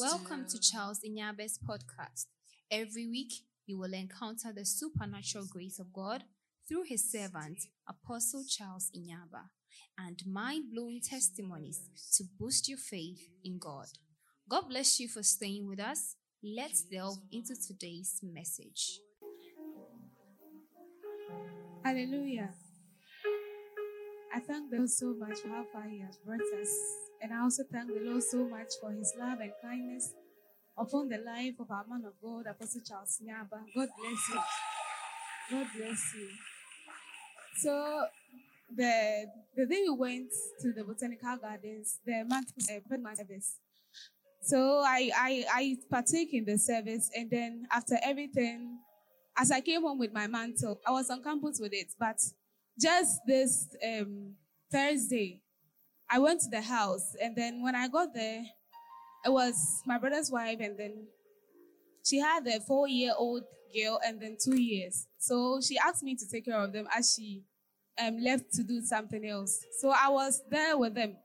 Welcome to Charles Inyabe's podcast. Every week, you will encounter the supernatural grace of God through his servant, Apostle Charles Inyaba, and mind blowing testimonies to boost your faith in God. God bless you for staying with us. Let's delve into today's message. Hallelujah. I thank the Lord so much for how far He has brought us. And I also thank the Lord so much for His love and kindness upon the life of our man of God, Apostle Charles Nyaba. God bless you. God bless you. So, the the day we went to the botanical gardens, the month uh, service. So I, I I partake in the service, and then after everything, as I came home with my mantle, I was on campus with it, but just this um, Thursday, I went to the house, and then when I got there, it was my brother's wife, and then she had a four-year-old girl, and then two years. So she asked me to take care of them as she um, left to do something else. So I was there with them.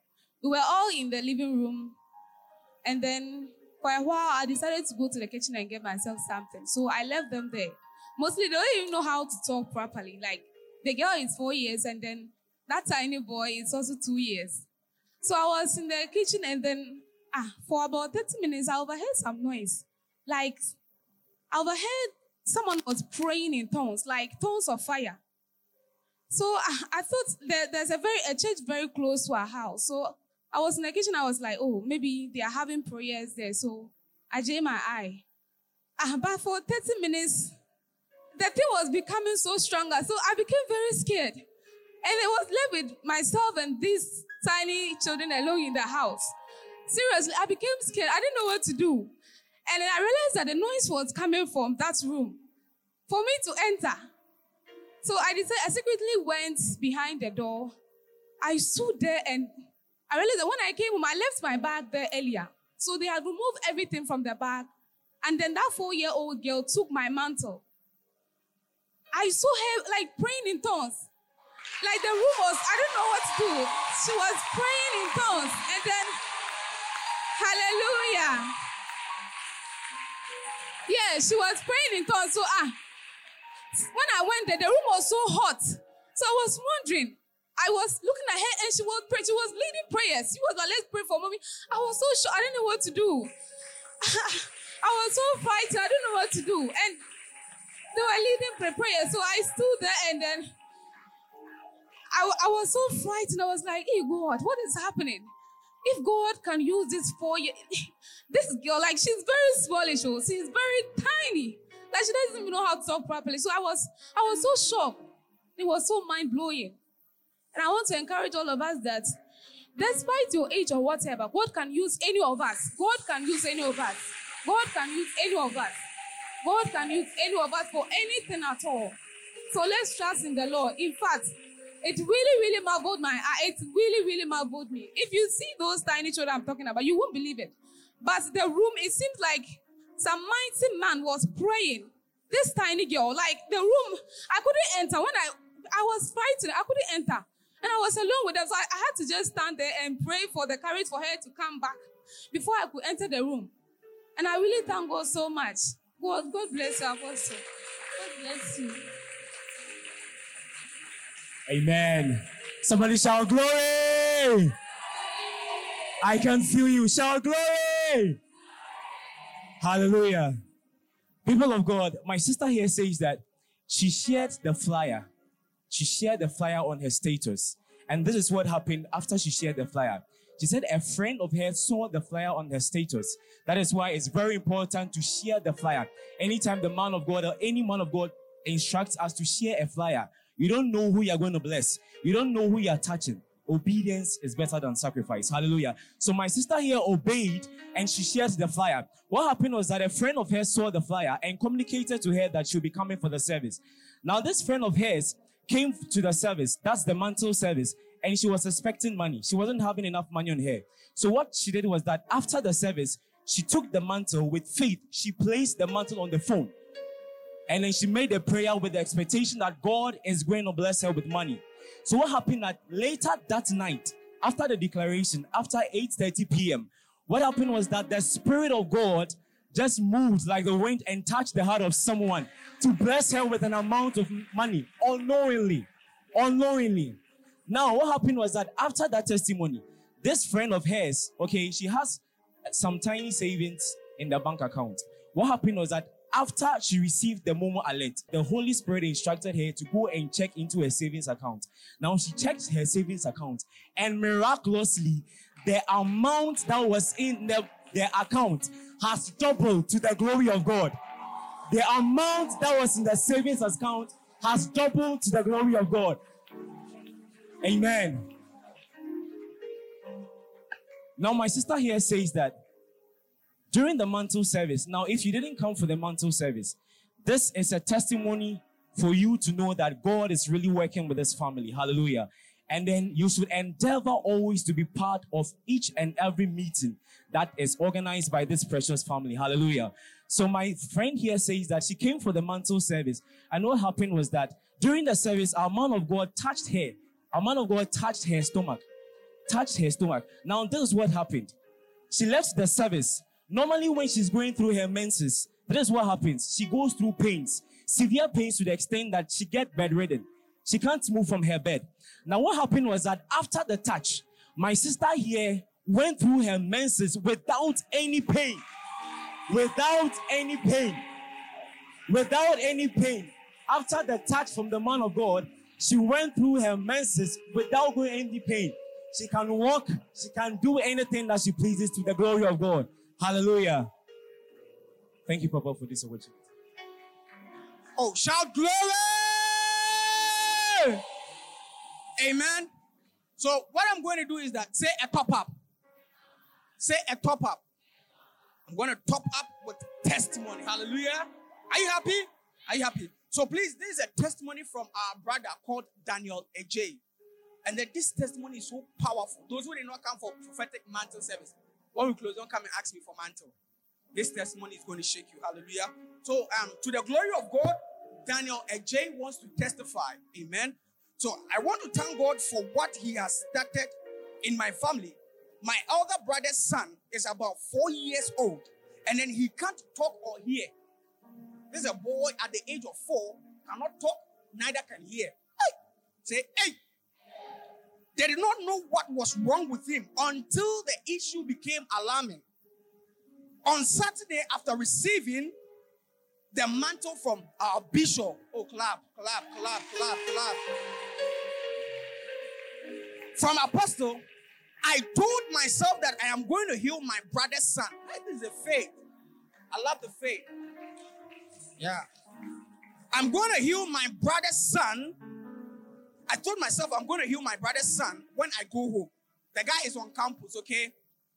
We were all in the living room, and then for a while, I decided to go to the kitchen and get myself something. So I left them there. Mostly, they don't even know how to talk properly. Like the girl is four years, and then that tiny boy is also two years. So I was in the kitchen, and then ah, for about 30 minutes, I overheard some noise. Like, I overheard someone was praying in tongues, like tongues of fire. So I, I thought that there's a very a church very close to our house. So I was in the kitchen. I was like, oh, maybe they are having prayers there. So I jammed my eye. Ah, but for 30 minutes, the thing was becoming so stronger. So I became very scared. And I was left with myself and these tiny children alone in the house. Seriously, I became scared. I didn't know what to do. And then I realized that the noise was coming from that room for me to enter. So I decided, I secretly went behind the door. I stood there and I realized that when I came home, I left my bag there earlier. So they had removed everything from the bag. And then that four year old girl took my mantle. I saw her like praying in tongues. Like the room was, I don't know what to do. She was praying in tongues. And then, hallelujah. Yeah, she was praying in tongues. So, ah, when I went there, the room was so hot. So I was wondering. I was looking at her and she was praying. She was leading prayers. She was like, let's pray for mommy. I was so sure. I didn't know what to do. I was so frightened. I didn't know what to do. And they were leading prayer. So I stood there and then I, I was so frightened. I was like, hey, God, what is happening? If God can use this for you, this girl, like, she's very smallish, oh, she's very tiny. Like, she doesn't even know how to talk properly. So I was, I was so shocked. It was so mind blowing. And I want to encourage all of us that despite your age or whatever, God can use any of us. God can use any of us. God can use any of us. God can use any of us for anything at all. So let's trust in the Lord. In fact, it really, really marveled my eye. It really, really marveled me. If you see those tiny children I'm talking about, you won't believe it. But the room, it seems like some mighty man was praying. This tiny girl, like the room, I couldn't enter. When I, I was fighting, I couldn't enter. And I was alone with her, So I, I had to just stand there and pray for the courage for her to come back before I could enter the room. And I really thank God so much. God, God bless you, Apostle. God bless you. Amen. Somebody shout glory. I can feel you. Shout glory. Hallelujah. People of God, my sister here says that she shared the flyer. She shared the flyer on her status. And this is what happened after she shared the flyer. She said a friend of hers saw the flyer on her status. That is why it's very important to share the flyer. Anytime the man of God or any man of God instructs us to share a flyer, you don't know who you're going to bless. You don't know who you're touching. Obedience is better than sacrifice. Hallelujah. So my sister here obeyed and she shared the flyer. What happened was that a friend of hers saw the flyer and communicated to her that she'll be coming for the service. Now this friend of hers came to the service. That's the mantle service. And she was expecting money. She wasn't having enough money on her. So what she did was that after the service, she took the mantle with faith. She placed the mantle on the phone. And then she made a prayer with the expectation that God is going to bless her with money. So what happened that later that night, after the declaration, after 8:30 p.m., what happened was that the Spirit of God just moved like the wind and touched the heart of someone to bless her with an amount of money unknowingly. Unknowingly. Now, what happened was that after that testimony, this friend of hers, okay, she has some tiny savings in the bank account. What happened was that after she received the Momo alert, the Holy Spirit instructed her to go and check into her savings account. Now she checked her savings account, and miraculously, the amount that was in the, the account has doubled to the glory of God. The amount that was in the savings account has doubled to the glory of God. Amen. Now, my sister here says that during the mantle service, now, if you didn't come for the mantle service, this is a testimony for you to know that God is really working with this family. Hallelujah. And then you should endeavor always to be part of each and every meeting that is organized by this precious family. Hallelujah. So my friend here says that she came for the mantle service. And what happened was that during the service, our man of God touched her. Our man of God touched her stomach. Touched her stomach. Now, this is what happened. She left the service. Normally, when she's going through her menses, this is what happens. She goes through pains, severe pains to the extent that she get bedridden. She can't move from her bed. Now, what happened was that after the touch, my sister here went through her menses without any pain. Without any pain. Without any pain. After the touch from the man of God, she went through her menses without going any pain. She can walk, she can do anything that she pleases to the glory of God. Hallelujah. Thank you, Papa, for this opportunity. Oh, shout glory! Amen. So, what I'm going to do is that say a top up. Say a top up. I'm going to top up with testimony. Hallelujah. Are you happy? Are you happy? So, please, this is a testimony from our brother called Daniel AJ. And then this testimony is so powerful. Those who did not come for prophetic mantle service, when we close, don't come and ask me for mantle. This testimony is going to shake you. Hallelujah. So, um, to the glory of God, Daniel AJ wants to testify. Amen. So I want to thank God for what He has started in my family. My elder brother's son is about four years old, and then he can't talk or hear. This is a boy at the age of four, cannot talk, neither can hear. Hey! Say, hey! They did not know what was wrong with him until the issue became alarming. On Saturday, after receiving the mantle from our bishop. Oh, clap, clap, clap, clap, clap. From apostle, I told myself that I am going to heal my brother's son. This is a faith. I love the faith. Yeah. I'm going to heal my brother's son. I told myself I'm going to heal my brother's son when I go home. The guy is on campus, okay?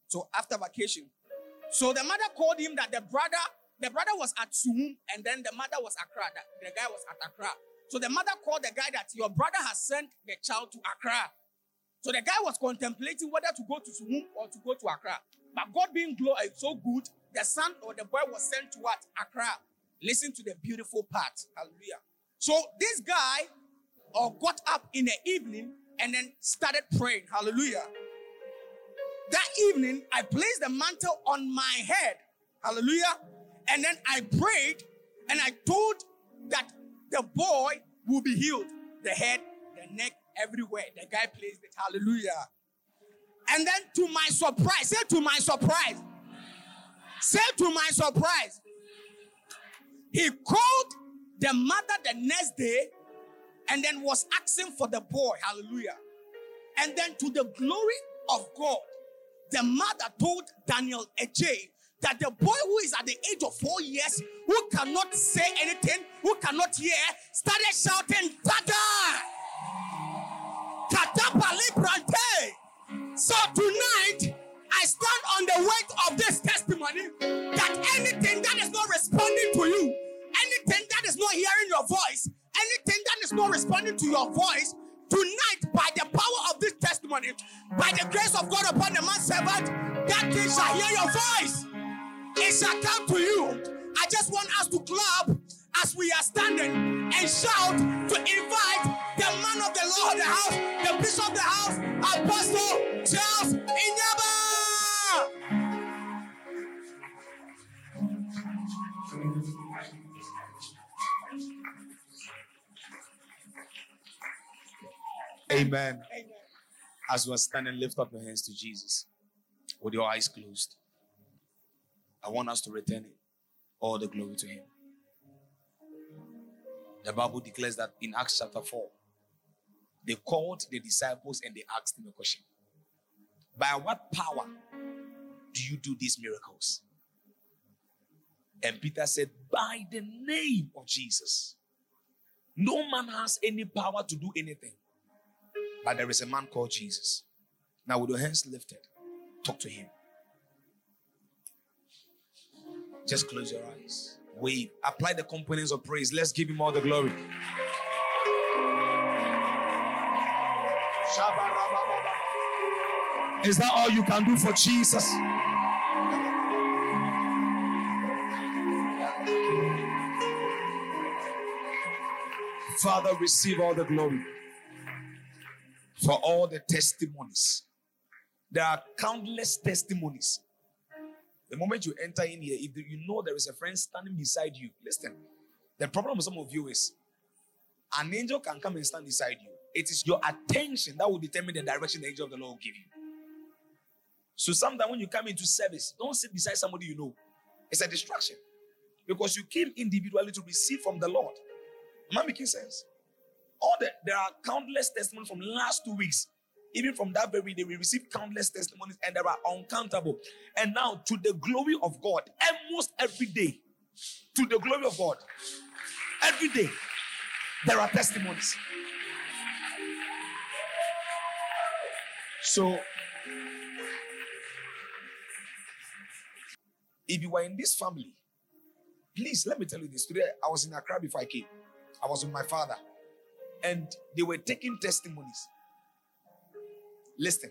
So after vacation. So the mother called him that the brother the brother was at Sumum and then the mother was Accra. The guy was at Accra. So the mother called the guy that your brother has sent the child to Accra. So the guy was contemplating whether to go to Sumum or to go to Accra. But God being glory uh, so good, the son or the boy was sent to what? Accra. Listen to the beautiful part. Hallelujah. So this guy uh, got up in the evening and then started praying. Hallelujah. That evening, I placed the mantle on my head. Hallelujah. And then I prayed and I told that the boy will be healed. The head, the neck, everywhere. The guy plays it. Hallelujah. And then to my surprise, say to my surprise, say to my surprise, he called the mother the next day and then was asking for the boy. Hallelujah. And then to the glory of God, the mother told Daniel Ajay that the boy who is at the age of four years, who cannot say anything, who cannot hear, started shouting, Dada! So tonight, I stand on the weight of this testimony that anything that is not responding to you, anything that is not hearing your voice, anything that is not responding to your voice, tonight, by the power of this testimony, by the grace of God upon the man servant, that thing shall hear your voice it shall come to you. I just want us to clap as we are standing and shout to invite the man of the Lord of the house, the bishop of the house, Apostle Charles Inyaba. Amen. As we're standing, lift up your hands to Jesus with your eyes closed. I want us to return it, all the glory to Him. The Bible declares that in Acts chapter 4, they called the disciples and they asked them a question By what power do you do these miracles? And Peter said, By the name of Jesus. No man has any power to do anything, but there is a man called Jesus. Now, with your hands lifted, talk to him. Just close your eyes. Wave. Apply the components of praise. Let's give him all the glory. Is that all you can do for Jesus? Father, receive all the glory for all the testimonies. There are countless testimonies. The moment you enter in here, if you know there is a friend standing beside you, listen. The problem with some of you is an angel can come and stand beside you. It is your attention that will determine the direction the angel of the Lord will give you. So sometimes when you come into service, don't sit beside somebody you know. It's a distraction. Because you came individually to receive from the Lord. Am I making sense? All the, there are countless testimonies from last two weeks. Even from that very day, we received countless testimonies and there are uncountable. And now, to the glory of God, almost every day, to the glory of God, every day, there are testimonies. So, if you were in this family, please let me tell you this. Today, I was in Accra before I came. I was with my father, and they were taking testimonies. Listen,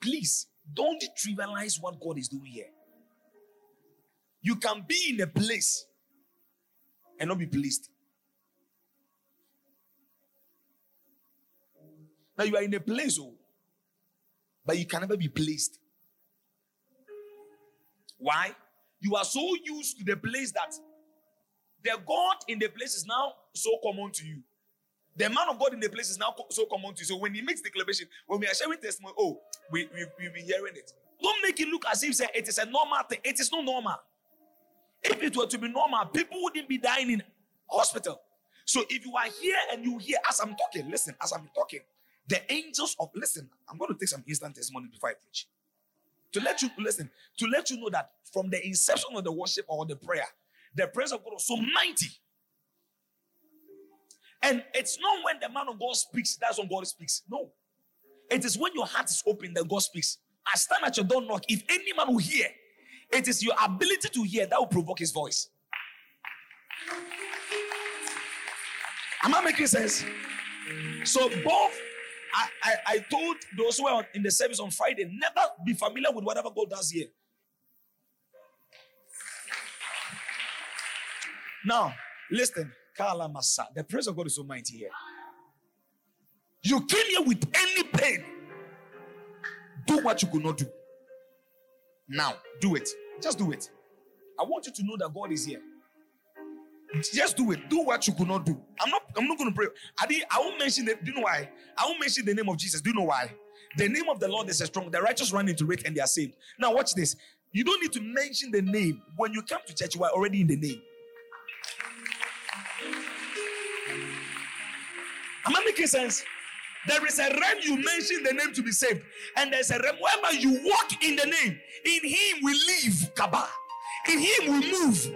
please don't trivialize what God is doing here. You can be in a place and not be pleased. Now you are in a place, oh, but you can never be pleased. Why? You are so used to the place that the God in the place is now so common to you. The man of God in the place is now so common to you. So when he makes declaration, when we are sharing testimony, oh, we, we, we've been hearing it. Don't make it look as if it is a normal thing. It is not normal. If it were to be normal, people wouldn't be dying in hospital. So if you are here and you hear as I'm talking, listen, as I'm talking, the angels of listen, I'm going to take some instant testimony before I preach. To let you listen, to let you know that from the inception of the worship or the prayer, the presence of God was so mighty. And it's not when the man of God speaks, that's when God speaks. No. It is when your heart is open that God speaks. I stand at your door, knock. If any man will hear, it is your ability to hear that will provoke his voice. Am I making sense? So both I, I, I told those who were in the service on Friday, never be familiar with whatever God does here. Now, listen, The praise of God is so mighty here. You came here with any pain. Do what you could not do. Now, do it. Just do it. I want you to know that God is here. Just do it. Do what you could not do. I'm not. I'm not going to pray. I did, I won't mention it. Do you know why? I won't mention the name of Jesus. Do you know why? The name of the Lord is strong. The righteous run into it and they are saved. Now watch this. You don't need to mention the name when you come to church. You are already in the name. Am I making sense? There is a realm you mention the name to be saved, and there's a realm wherever you walk in the name. In Him we live, Kaba. In Him we move.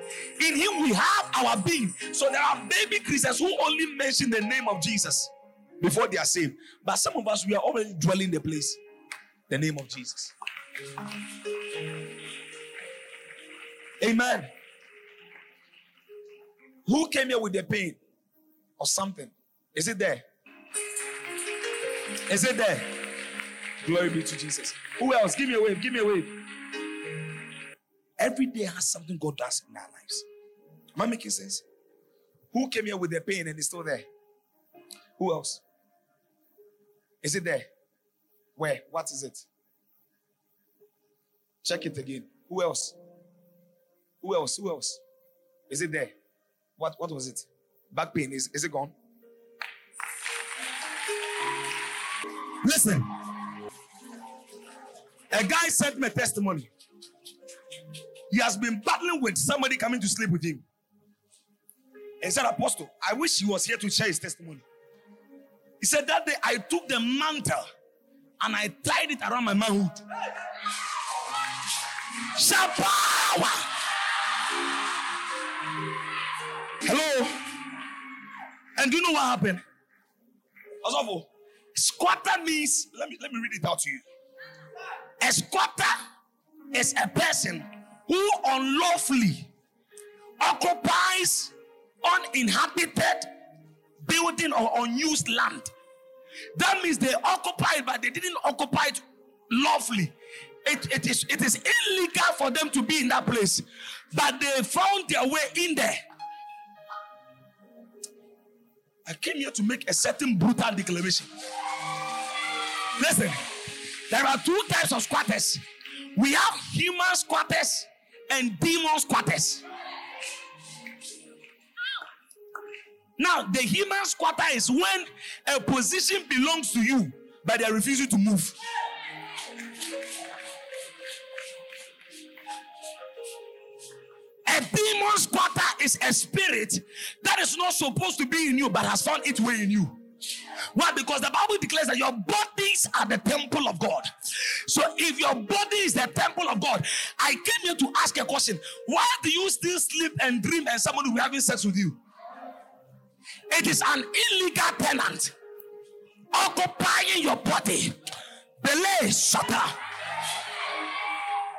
In Him we have our being. So there are baby Christians who only mention the name of Jesus before they are saved. But some of us we are already dwelling the place, the name of Jesus. Amen. Who came here with the pain or something? Is it there? Is it there? Glory be to Jesus. Who else? Give me a wave. Give me a wave. Every day has something God does in our lives. Am I making sense? Who came here with their pain and is still there? Who else? Is it there? Where? What is it? Check it again. Who else? Who else? Who else? Is it there? What what was it? Back pain. Is, is it gone? Listen. A guy sent me a testimony. He has been battling with somebody coming to sleep with him. He said, Apostle, I wish he was here to share his testimony. He said, That day I took the mantle and I tied it around my manhood. Shapower! Hello? And do you know what happened? Squatter means, let me let me read it out to you. A squatter is a person who unlawfully occupies uninhabited building or unused land. That means they occupied, but they didn't occupy it lawfully. It, it, is, it is illegal for them to be in that place, but they found their way in there. I came here to make a certain brutal declaration. Listen, there are two types of squatters we have human squatters and demon squatters. Now, the human squatter is when a position belongs to you, but they are refusing to move. A demon squatter is a spirit that is not supposed to be in you, but has found its way in you. Why? Because the Bible declares that your bodies are the temple of God. So if your body is the temple of God, I came here to ask a question. Why do you still sleep and dream and somebody will be having sex with you? It is an illegal tenant occupying your body. Belay shutter.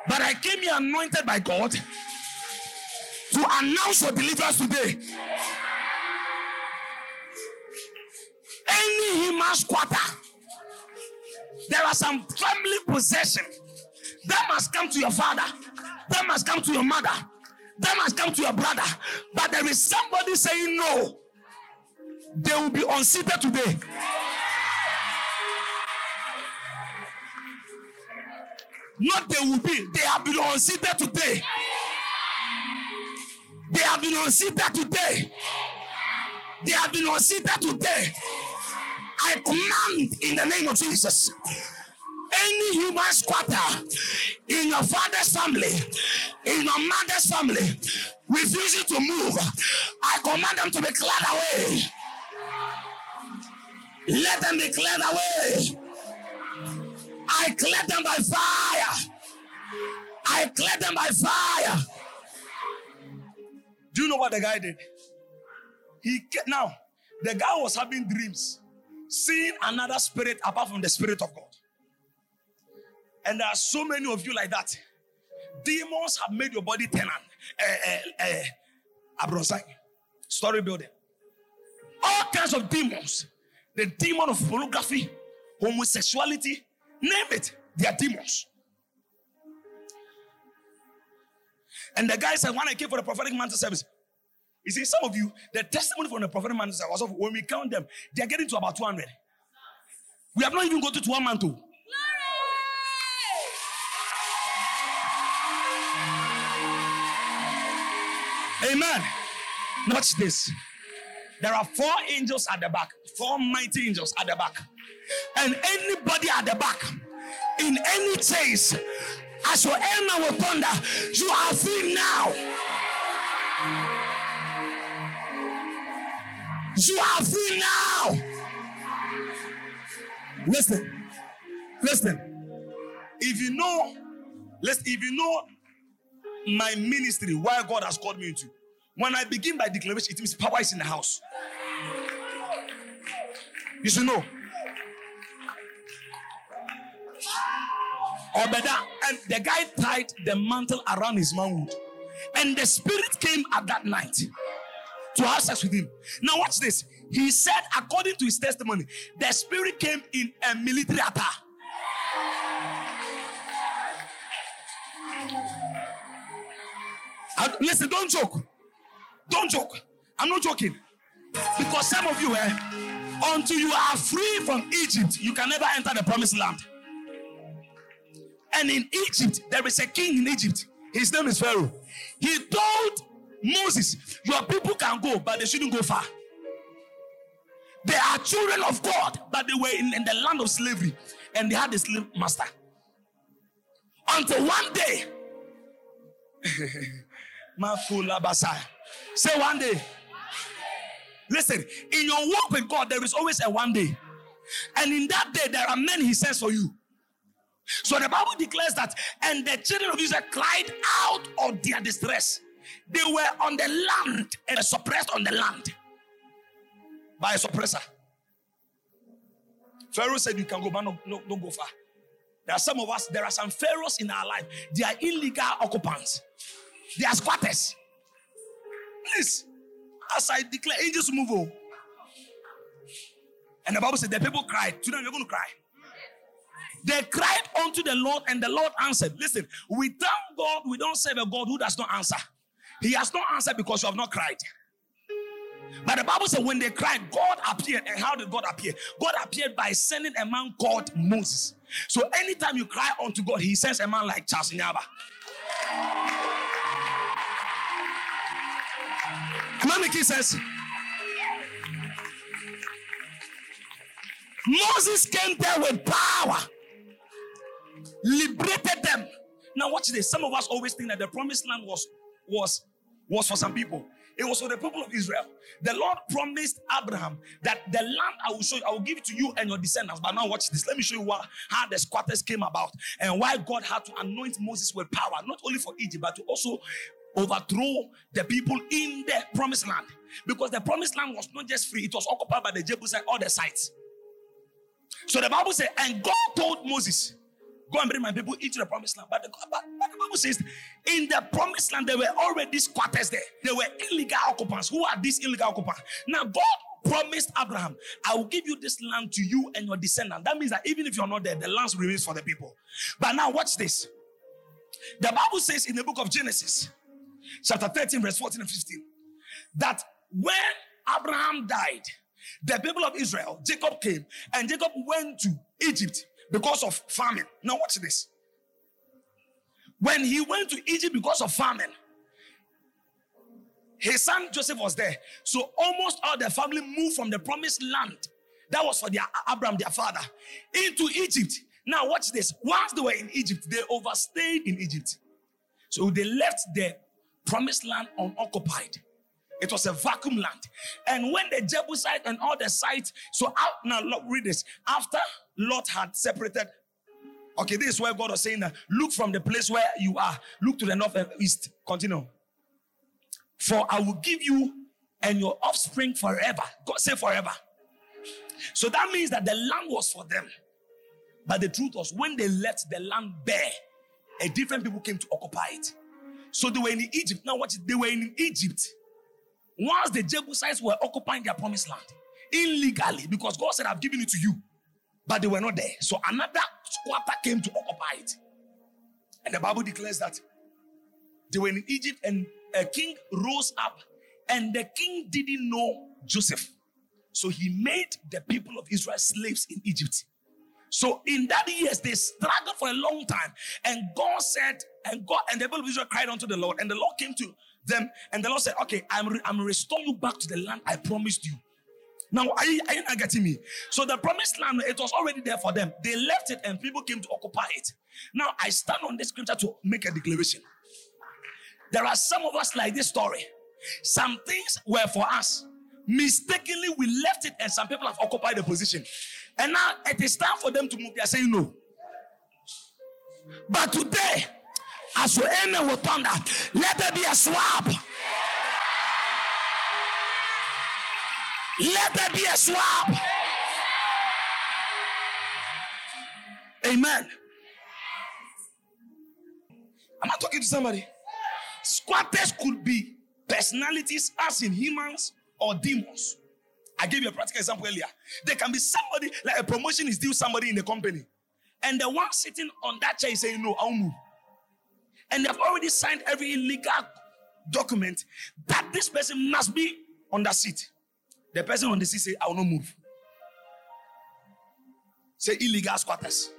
But I came here anointed by God to announce your deliverance today. Any human squatter, there are some family possession that must come to your father, that must come to your mother, that must come to your brother. But there is somebody saying no. They will be unseated today. Not they will be, they have been unseated today. They have been unseated today. They have been unseated today. I command in the name of Jesus. Any human squatter in your father's family, in your mother's family, refusing to move, I command them to be cleared away. Let them be cleared away. I clear them by fire. I clear them by fire. Do you know what the guy did? He now the guy was having dreams, seeing another spirit apart from the spirit of God. And there are so many of you like that. Demons have made your body tenant. Uh, uh, uh, story building. All kinds of demons. The demon of pornography, homosexuality, name it. They are demons. And the guy said, when I came for the prophetic mantle service, he said, some of you, the testimony from the prophetic mantle service, when we count them, they are getting to about 200. We have not even got to one mantle. Amen. Watch this. There are four angels at the back, four mighty angels at the back. And anybody at the back, in any chase, as your amen will thunder, you are free now. You are free now. Listen, listen. If you know, listen, if you know my ministry, why God has called me into, when I begin by declaration, it means power is in the house. You should know. Better, and the guy tied the mantle around his manhood. And the spirit came at that night to have sex with him. Now, watch this. He said, according to his testimony, the spirit came in a military attack. listen, don't joke. Don't joke. I'm not joking. Because some of you, eh, until you are free from Egypt, you can never enter the promised land. And in Egypt, there is a king in Egypt. His name is Pharaoh. He told Moses, your people can go, but they shouldn't go far. They are children of God, but they were in, in the land of slavery and they had a slave master. Until one day, say one day. Listen, in your walk with God, there is always a one day. And in that day, there are men He sends for you. So the Bible declares that, and the children of Israel cried out of their distress. They were on the land and suppressed on the land by a suppressor. Pharaoh said, You can go, but no, no, don't go far. There are some of us, there are some pharaohs in our life. They are illegal occupants, they are squatters. Please, as I declare, angels move on. And the Bible said, The people cried. Today, you're going to cry. They cried unto the Lord, and the Lord answered. Listen, we thank God we don't serve a God who does not answer. He has not answered because you have not cried. But the Bible said when they cried, God appeared. And how did God appear? God appeared by sending a man called Moses. So anytime you cry unto God, he sends a man like Charles Nyaba. Mamiki says, Moses came there with power, liberated them. Now watch this. Some of us always think that the promised land was was was for some people. It was for the people of Israel. The Lord promised Abraham that the land I will show you, I will give it to you and your descendants. But now watch this. Let me show you how the squatters came about and why God had to anoint Moses with power, not only for Egypt, but to also overthrow the people in the promised land. Because the promised land was not just free, it was occupied by the Jebusite, all the sites. So the Bible says, and God told Moses, Go and bring my people into the promised land. But the, but, but the Bible says, in the promised land, there were already squatters there. There were illegal occupants. Who are these illegal occupants? Now, God promised Abraham, I will give you this land to you and your descendant. That means that even if you're not there, the land remains for the people. But now, watch this. The Bible says in the book of Genesis, chapter 13, verse 14 and 15, that when Abraham died, the people of Israel, Jacob came, and Jacob went to Egypt because of famine. Now, watch this. When he went to Egypt because of famine, his son Joseph was there. So almost all the family moved from the promised land that was for their Abraham, their father, into Egypt. Now, watch this. Once they were in Egypt, they overstayed in Egypt. So they left the promised land unoccupied. It was a vacuum land. And when the Jebusite and all the sites, so out now, look, read this. After Lot had separated. Okay, this is where God was saying that look from the place where you are, look to the north and east. Continue. For I will give you and your offspring forever. God say forever. So that means that the land was for them. But the truth was, when they left the land bare, a different people came to occupy it. So they were in Egypt. Now, what they were in Egypt. Once the Jebusites were occupying their promised land illegally, because God said, I've given it to you but they were not there. So another squatter came to occupy it. And the Bible declares that they were in Egypt and a king rose up and the king didn't know Joseph. So he made the people of Israel slaves in Egypt. So in that years, they struggled for a long time. And God said, and God and the people of Israel cried unto the Lord. And the Lord came to them, and the Lord said, Okay, I'm, re- I'm restoring you back to the land I promised you. Now, are you, are you getting me? So the promised land, it was already there for them. They left it and people came to occupy it. Now, I stand on this scripture to make a declaration. There are some of us like this story. Some things were for us. Mistakenly, we left it and some people have occupied the position. And now it is time for them to move. They are saying no. But today, as your amen will thunder, let there be a swap. Let there be a swap. Amen. Am I talking to somebody? Squatters could be personalities, as in humans or demons. I gave you a practical example earlier. There can be somebody, like a promotion is due somebody in the company. And the one sitting on that chair is saying, No, I'll move. And they've already signed every illegal document that this person must be on that seat. The person on the seat say, I will not move. Say illegal squatters.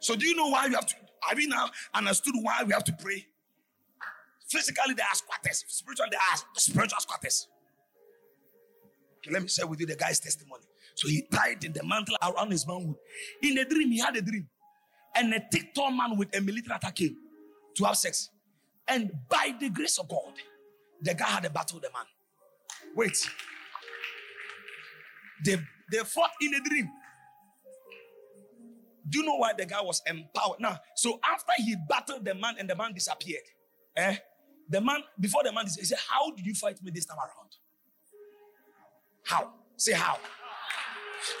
So do you know why we have to? Have you now understood why we have to pray? Physically, they are squatters. Spiritually, they are spiritual squatters. Okay, let me share with you the guy's testimony. So he tied the mantle around his manhood. In a dream, he had a dream. And a thick tall man with a military attack came to have sex. And by the grace of God, the guy had a battle with the man. Wait. They, they fought in a dream. Do you know why the guy was empowered? Now, so after he battled the man and the man disappeared, eh? The man, before the man disappeared, he said, How did you fight me this time around? How? Say how.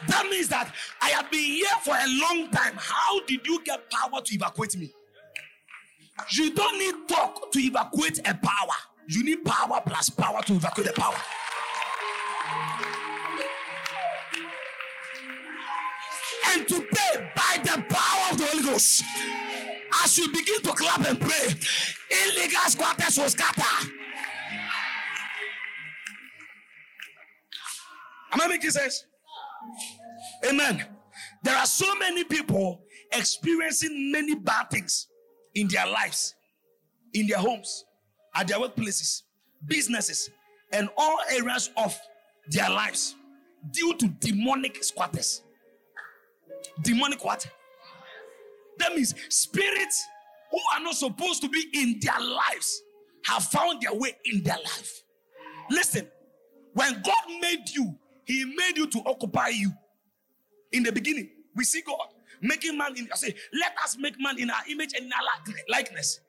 That means that I have been here for a long time. How did you get power to evacuate me? You don't need talk to evacuate a power. You need power plus power to evacuate the power. And today, by the power of the Holy Ghost, as you begin to clap and pray, illegal squatters will scatter. Am I making sense? Amen. There are so many people experiencing many bad things in their lives, in their homes, at their workplaces, businesses, and all areas of their lives due to demonic squatters. Demonic what? That means spirits who are not supposed to be in their lives have found their way in their life. Listen, when God made you, He made you to occupy you. In the beginning, we see God making man in. I say, let us make man in our image and in our likeness.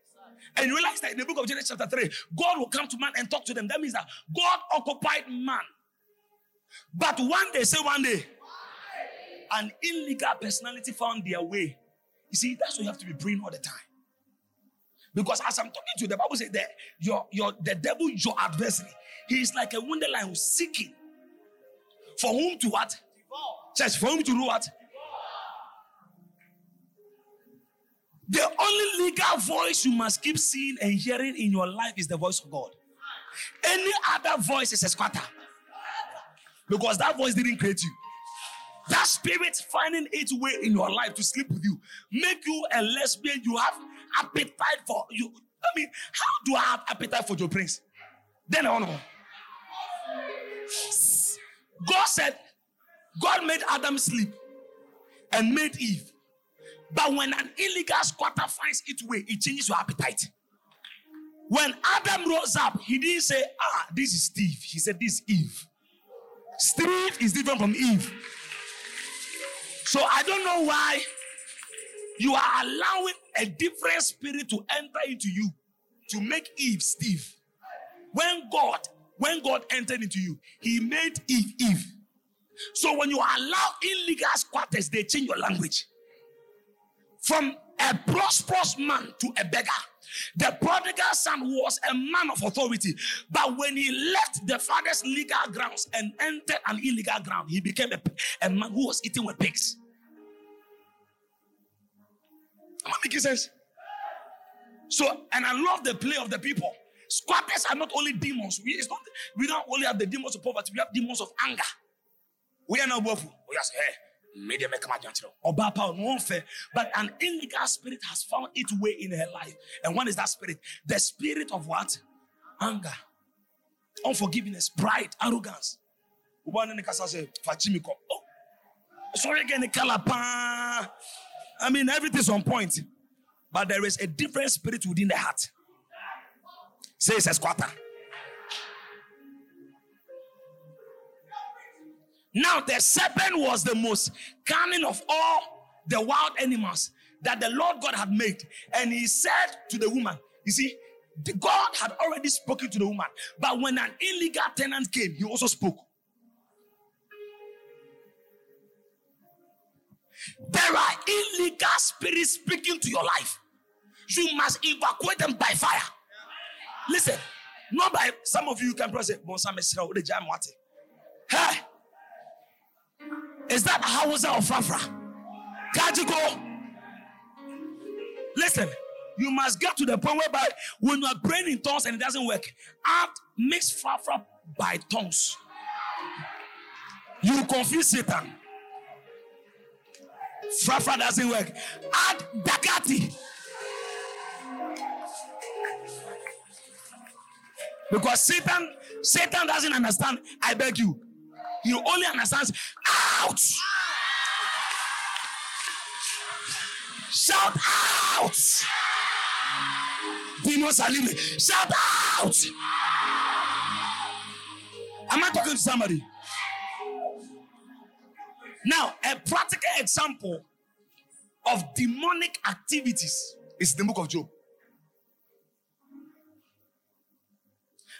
And you realize that in the book of Genesis chapter 3, God will come to man and talk to them. That means that God occupied man. But one day, say one day, an illegal personality found their way. You see, that's why you have to be praying all the time. Because as I'm talking to you, the Bible says that your, your the devil, your adversary, he is like a wounded lion seeking for whom to what? Church, for whom to do what? The only legal voice you must keep seeing and hearing in your life is the voice of God. Any other voice is a squatter. Because that voice didn't create you. That spirit finding its way in your life to sleep with you, make you a lesbian. You have appetite for you. I mean, how do I have appetite for your prince? Then I know. God said, God made Adam sleep and made Eve. But when an illegal squatter finds its way, it changes your appetite. When Adam rose up, he didn't say, Ah, this is Steve. He said, This is Eve. Steve is different from Eve. So I don't know why you are allowing a different spirit to enter into you to make Eve Steve. When God, when God entered into you, He made Eve Eve. So when you allow illegal squatters, they change your language from a prosperous man to a beggar. The prodigal son was a man of authority, but when he left the father's legal grounds and entered an illegal ground, he became a, a man who was eating with pigs. Am I making sense? So, and I love the play of the people. Squatters are not only demons. We, not, we don't only have the demons of poverty, we have demons of anger. We are not woeful. We just, hey, But an illegal spirit has found its way in her life. And what is that spirit? The spirit of what? Anger, unforgiveness, pride, arrogance. Oh, sorry again, I mean, everything's on point. But there is a different spirit within the heart. Say it's a squatter. Now, the serpent was the most cunning of all the wild animals that the Lord God had made. And he said to the woman, You see, God had already spoken to the woman. But when an illegal tenant came, he also spoke. There are illegal spirits speaking to your life. You must evacuate them by fire. Listen, not by some of you can it. Hey, is that Hausa or Fafra? Kajiko. Listen, you must get to the point whereby when you are praying in tongues and it doesn't work, add mix Fafra by tongues. You confuse Satan. Fafra doesn't work. Add Dakati. Because Satan, Satan doesn't understand. I beg you. He only understands ah, out. Shout out. Demons are leaving. Shout out. Am I talking to somebody? Now, a practical example of demonic activities is the book of Job.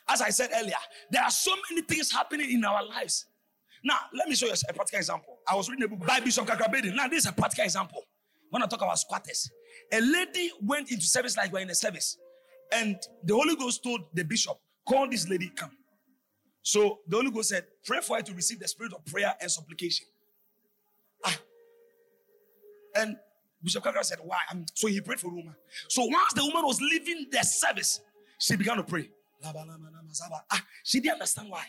As I said earlier, there are so many things happening in our lives. Now, let me show you a practical example. I was reading a book by Bishop Kakra Baiden. Now, this is a practical example. When I talk about squatters, a lady went into service like we're in a service, and the Holy Ghost told the bishop, Call this lady, come. So the Holy Ghost said, Pray for her to receive the spirit of prayer and supplication. Ah. And Bishop Kakra said, Why? so he prayed for the woman. So once the woman was leaving the service, she began to pray. Ah, she didn't understand why.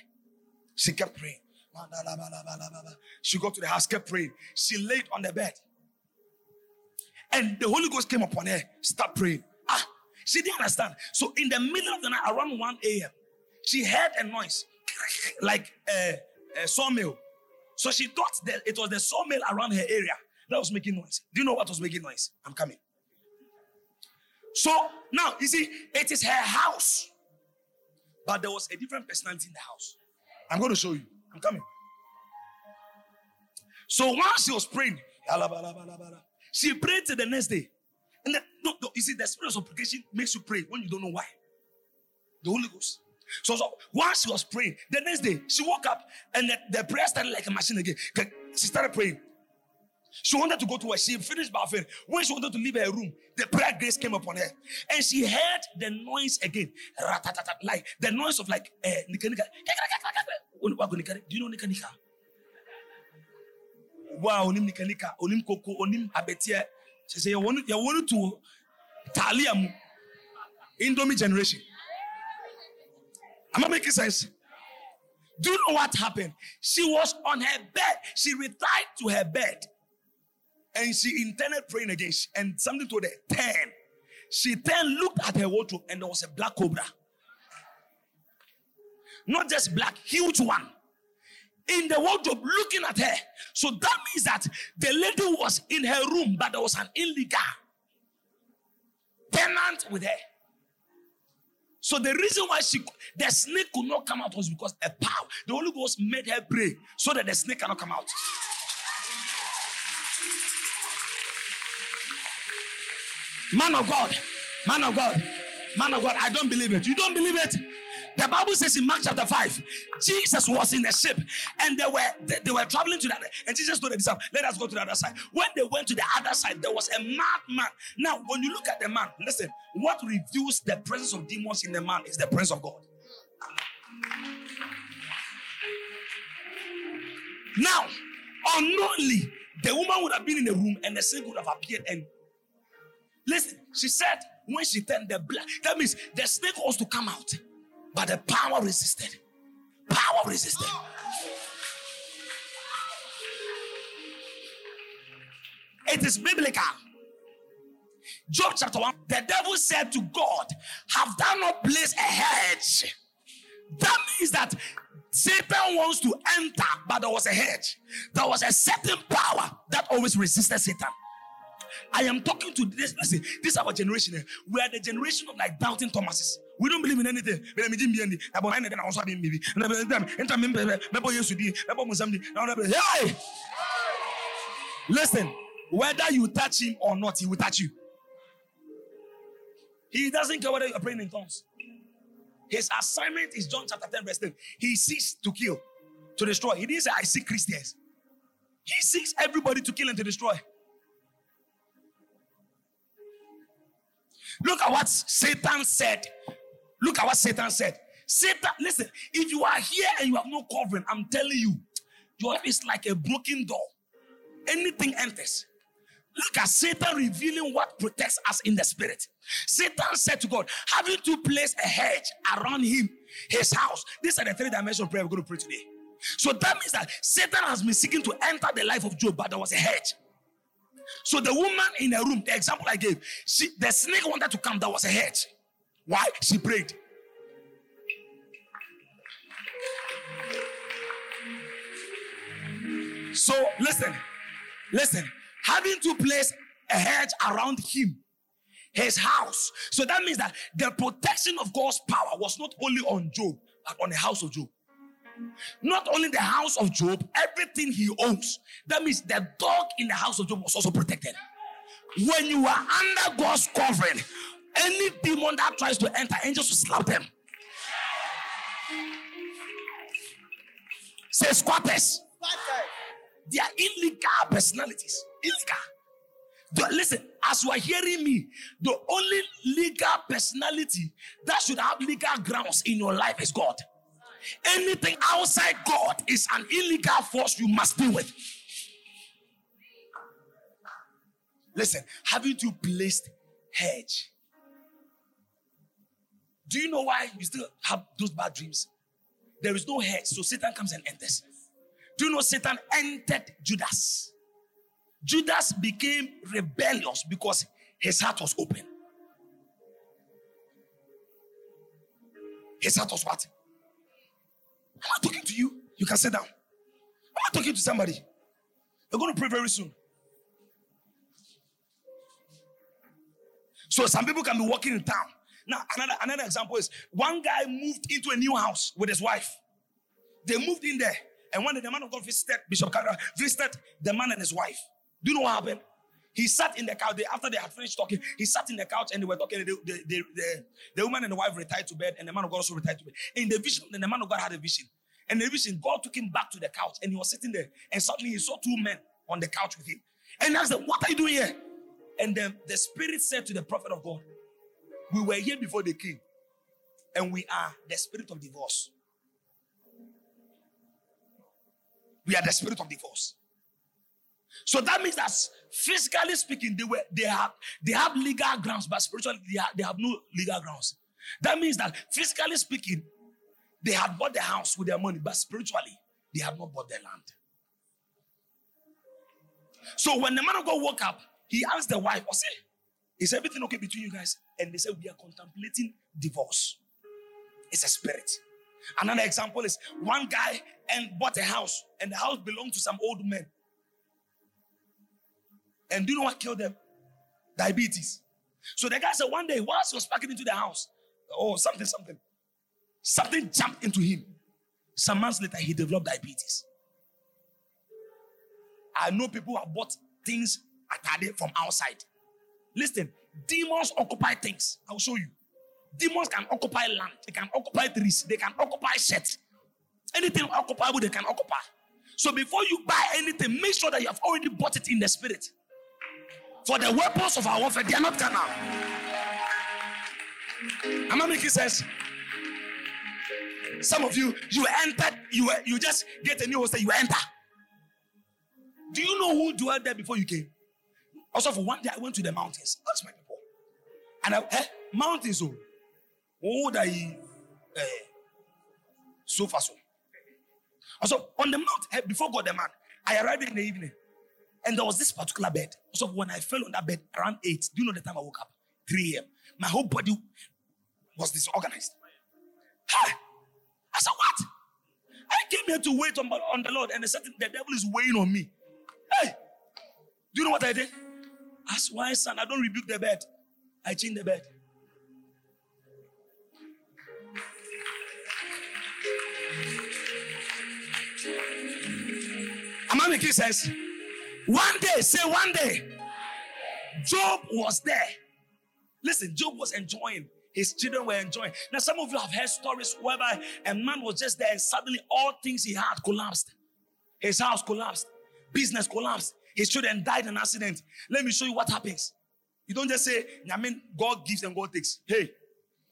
She kept praying. She got to the house, kept praying. She laid on the bed. And the Holy Ghost came upon her, start praying. Ah, she didn't understand. So in the middle of the night, around 1 a.m., she heard a noise like a, a sawmill. So she thought that it was the sawmill around her area that was making noise. Do you know what was making noise? I'm coming. So now you see, it is her house, but there was a different personality in the house. I'm going to show you. I'm coming. So once she was praying, she prayed till the next day. And no, no, you see, the spirit of supplication makes you pray when you don't know why. The Holy Ghost. So, so once she was praying, the next day she woke up and the, the prayer started like a machine again. She started praying. She wanted to go to work. She finished bathing. When she wanted to leave her room, the prayer grace came upon her. And she heard the noise again. Like the noise of like uh, nika nika. Do you know nika nika? Wow, onim nika nika, onim koko, onim abetia. She said, you want you want to taliam Indomie generation. Am I making sense? Do you know what happened? She was on her bed. She retired to her bed and she intended praying again. And something told her, turn. She then looked at her wardrobe and there was a black cobra. Not just black, huge one. In the wardrobe, looking at her. So that means that the lady was in her room, but there was an illegal tenant with her. So the reason why she the snake could not come out was because a power. The Holy Ghost made her pray so that the snake cannot come out. Man of God, man of God, man of God, I don't believe it. You don't believe it? The Bible says in Mark chapter 5, Jesus was in a ship and they were they, they were traveling to that. And Jesus told the disciples, Let us go to the other side. When they went to the other side, there was a madman. Now, when you look at the man, listen, what reveals the presence of demons in the man is the presence of God. Now, unknowingly, the woman would have been in the room and the snake would have appeared and Listen, she said when she turned the blood, that means the snake was to come out, but the power resisted. Power resisted. It is biblical. Job chapter 1, the devil said to God, Have thou not placed a hedge? That means that Satan wants to enter, but there was a hedge. There was a certain power that always resisted Satan. I am talking to this. Listen, this is our generation. Eh? We are the generation of like doubting Thomases. We don't believe in anything. Hey! Listen, whether you touch him or not, he will touch you. He doesn't care whether you're praying in tongues. His assignment is John chapter 10, verse 10. He seeks to kill, to destroy. He didn't say, I seek Christians. He seeks everybody to kill and to destroy. Look at what Satan said. Look at what Satan said. Satan, listen, if you are here and you have no covering, I'm telling you, your life is like a broken door. Anything enters. Look at Satan revealing what protects us in the spirit. Satan said to God, having to place a hedge around him, his house. These are the three dimensional prayer we're going to pray today. So that means that Satan has been seeking to enter the life of Job, but there was a hedge. So the woman in the room, the example I gave, she, the snake wanted to come. There was a hedge. Why? She prayed. So listen, listen. Having to place a hedge around him, his house. So that means that the protection of God's power was not only on Job, but on the house of Job. Not only the house of Job, everything he owns. That means the dog in the house of Job was also protected. When you are under God's covering, any demon that tries to enter, angels will slap them. Say squatters. They are illegal personalities. Illegal. Listen, as you are hearing me, the only legal personality that should have legal grounds in your life is God. Anything outside God is an illegal force you must deal with. Listen, having to placed hedge. Do you know why you still have those bad dreams? There is no hedge, so Satan comes and enters. Do you know Satan entered Judas? Judas became rebellious because his heart was open. His heart was what? Am not talking to you? You can sit down. I'm not talking to somebody? We're going to pray very soon. So some people can be walking in town. Now, another, another example is one guy moved into a new house with his wife. They moved in there. And one day the man of God visited Bishop Carter, visited the man and his wife. Do you know what happened? He sat in the couch. They, after they had finished talking, he sat in the couch and they were talking. The, the, the, the, woman and the wife retired to bed, and the man of God also retired to bed. In the vision, then the man of God had a vision. And the vision, God took him back to the couch, and he was sitting there. And suddenly he saw two men on the couch with him. And asked them, What are you doing here? And then the spirit said to the prophet of God, We were here before they came, and we are the spirit of divorce. We are the spirit of divorce. So that means that physically speaking, they were they have they have legal grounds, but spiritually they have, they have no legal grounds. That means that physically speaking, they had bought the house with their money, but spiritually they have not bought the land. So when the man of God woke up, he asked the wife, "What's it? Is everything okay between you guys?" And they said, "We are contemplating divorce. It's a spirit." Another example is one guy and bought a house, and the house belonged to some old men. And do you know what killed them? Diabetes. So the guy said one day, whilst he was packing into the house, oh, something, something, something jumped into him. Some months later, he developed diabetes. I know people have bought things atade from outside. Listen, demons occupy things. I'll show you. Demons can occupy land, they can occupy trees, they can occupy shit. Anything occupiable, they can occupy. So before you buy anything, make sure that you have already bought it in the spirit. For the weapons of our warfare, they are not carnal. Am I making sense? Some of you, you entered, you you just get a new hostel, you enter. Do you know who dwelled there before you came? Also, for one day, I went to the mountains. That's my people. And I, eh, mountains, oh, oh, that eh, so far so. Also, on the mount, eh, before God the man, I arrived in the evening. And there was this particular bed. So when I fell on that bed around 8, do you know the time I woke up? 3 a.m. My whole body was disorganized. Hey, I said, what? I came here to wait on, on the Lord, and the, the devil is weighing on me. Hey, do you know what I did? As why, son, I don't rebuke the bed. I change the bed. Am I making sense? One day, say one day, Job was there. Listen, Job was enjoying. His children were enjoying. Now, some of you have heard stories whereby a man was just there and suddenly all things he had collapsed. His house collapsed, business collapsed, his children died in an accident. Let me show you what happens. You don't just say, I mean, God gives and God takes. Hey,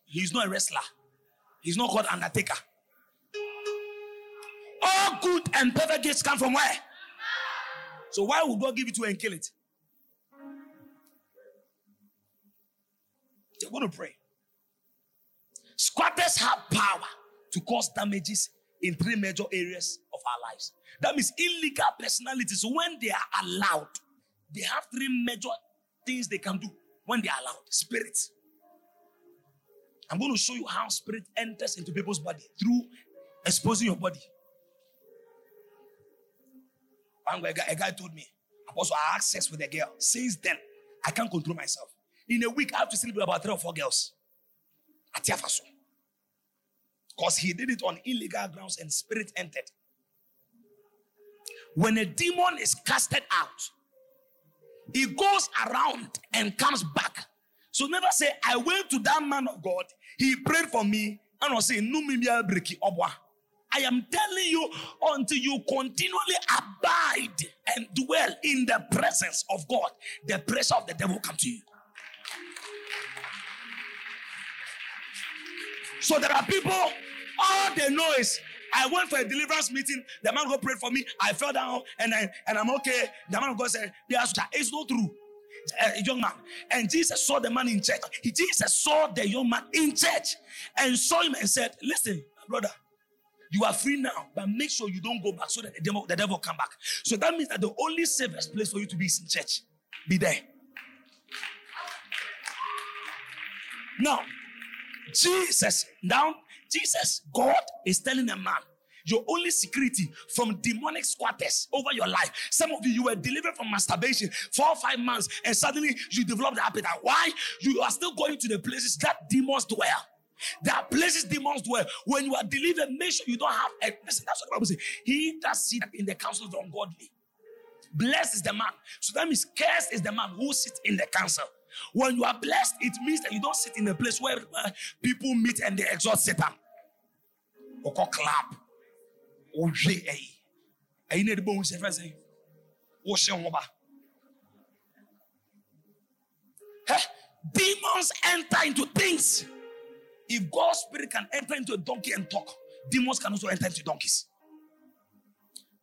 he's not a wrestler, he's not called Undertaker. All good and perfect gifts come from where? So why would God give it to you and kill it? You're going to pray. Squatters have power to cause damages in three major areas of our lives. That means illegal personalities, when they are allowed, they have three major things they can do when they are allowed. Spirits. I'm going to show you how spirit enters into people's body through exposing your body. One guy, a guy told me, Apostle, I had sex with a girl. Since then, I can't control myself. In a week, I have to sleep with about three or four girls. Atiafaso. Because he did it on illegal grounds and spirit entered. When a demon is casted out, he goes around and comes back. So never say, I went to that man of God, he prayed for me, and I say, No, me break obwa. I am telling you, until you continually abide and dwell in the presence of God, the pressure of the devil come to you. So there are people, all they know is I went for a deliverance meeting. The man God prayed for me. I fell down and I, and I'm okay. The man of God said, It's not true. Eh, a young man, and Jesus saw the man in church. Jesus saw the young man in church and saw him and said, Listen, brother, you are free now, but make sure you don't go back so that the devil, the devil come back. So that means that the only safest place for you to be is in church. Be there. Now, Jesus, now, Jesus, God is telling a man, your only security from demonic squatters over your life. Some of you, you were delivered from masturbation four or five months, and suddenly you developed the appetite. Why? You are still going to the places that demons dwell. There are places demons dwell. When you are delivered, make sure you don't have a listen. That's what the Bible says. He that sit in the council of the ungodly. Blessed is the man. So that means cursed is the man who sits in the council. When you are blessed, it means that you don't sit in a place where people meet and they exalt Satan. Or clap. Or I need the bones everything. Demons enter into things. If God's spirit can enter into a donkey and talk, demons can also enter into donkeys.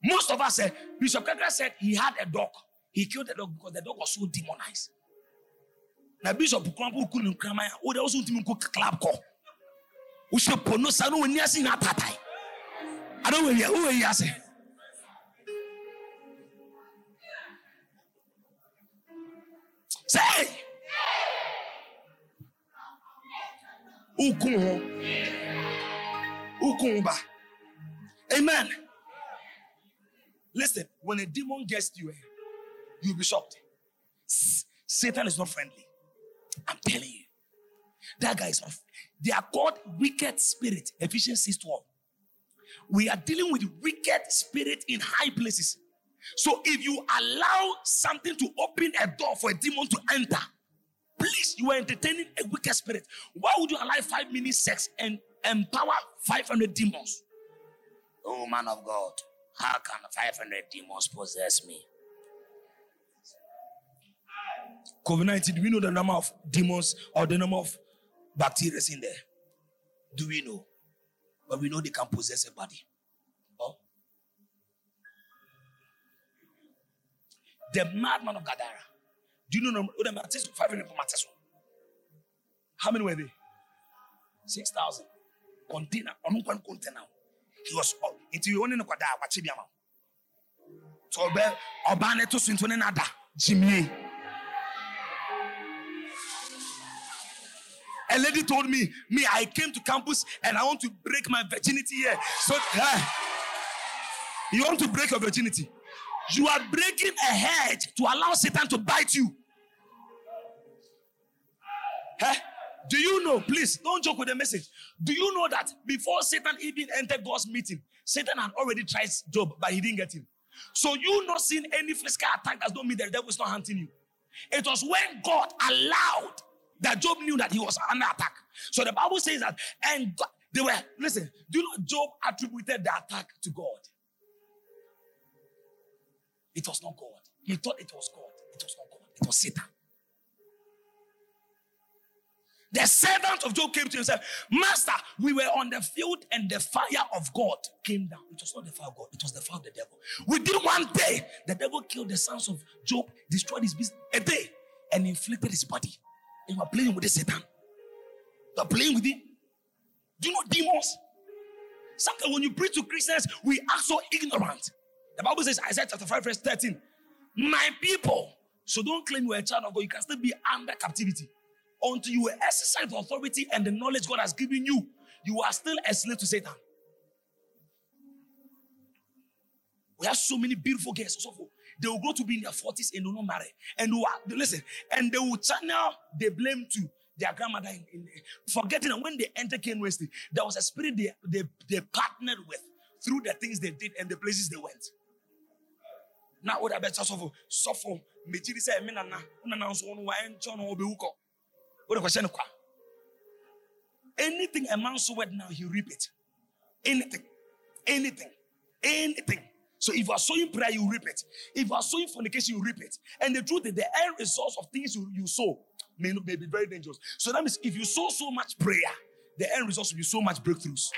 Most of us said, Bishop Kakra said he had a dog. He killed the dog because the dog was so demonized. Now, Bishop Krampo couldn't cram my oh, there was something called clap call. We should put no son when you're seeing that. I don't know who you eh. say. Say, Amen. Listen, when a demon gets you, eh, you'll be shocked. Satan is not friendly. I'm telling you. That guy is not. They are called wicked spirit. Ephesians 6 12. We are dealing with wicked spirit in high places. So if you allow something to open a door for a demon to enter, Please, you are entertaining a wicked spirit. Why would you allow five minutes sex and empower 500 demons? Oh, man of God, how can 500 demons possess me? COVID 19, do we know the number of demons or the number of bacteria in there? Do we know? But we know they can possess a body. Oh. The madman of Gadara do you know the Matis? Five hundred Matis. How many were they? Six thousand. Container. On one container. He was into your own kwada wachibiama. So be obane to swinto ne nada. Jimmy. A lady told me, me, I came to campus and I want to break my virginity here. So, uh, you want to break your virginity? You are breaking a hedge to allow Satan to bite you. Huh? Do you know, please don't joke with the message. Do you know that before Satan even entered God's meeting, Satan had already tried Job, but he didn't get him. So you not seeing any physical attack does not mean that the devil is not hunting you. It was when God allowed that Job knew that he was under attack. So the Bible says that, and God, they were, listen, do you know Job attributed the attack to God? It was not God. He thought it was God. It was not God. It was Satan. The servant of Job came to him and said, Master, we were on the field and the fire of God came down. It was not the fire of God, it was the fire of the devil. Within one day, the devil killed the sons of Job, destroyed his business a day, and inflicted his body. And you are playing with the Satan. You are playing with him. Do you know demons? Sometimes when you preach to Christians, we are so ignorant. The Bible says, Isaiah chapter 5, verse 13, My people. So don't claim you're a child of God. You can still be under captivity until you exercise the authority and the knowledge God has given you, you are still a slave to Satan. We have so many beautiful girls. So. They will grow to be in their 40s and will not marry. And they will, listen, and they will channel the blame to their grandmother in, in forgetting that when they entered Ken Wesley, there was a spirit they, they, they partnered with through the things they did and the places they went. Now, what about suffer? Suffer. Mejiri say, "Me nana, nana no obe uko." What? Anything a man sowed now, he reap it. Anything, anything, anything. So if you are sowing prayer, you reap it. If you are sowing fornication, you reap it. And the truth is, the end result of things you, you sow may, may be very dangerous. So that means if you sow so much prayer, the end result will be so much breakthroughs.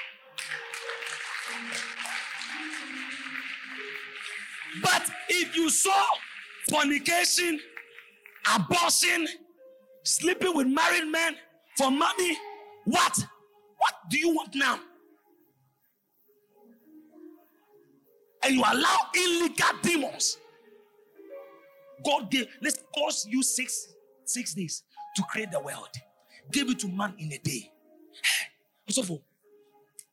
But if you sow fornication, abortion, sleeping with married men for money, what? What do you want now? And you allow illegal demons. God gave, let's cost you six, six days to create the world. Gave it to man in a day. So for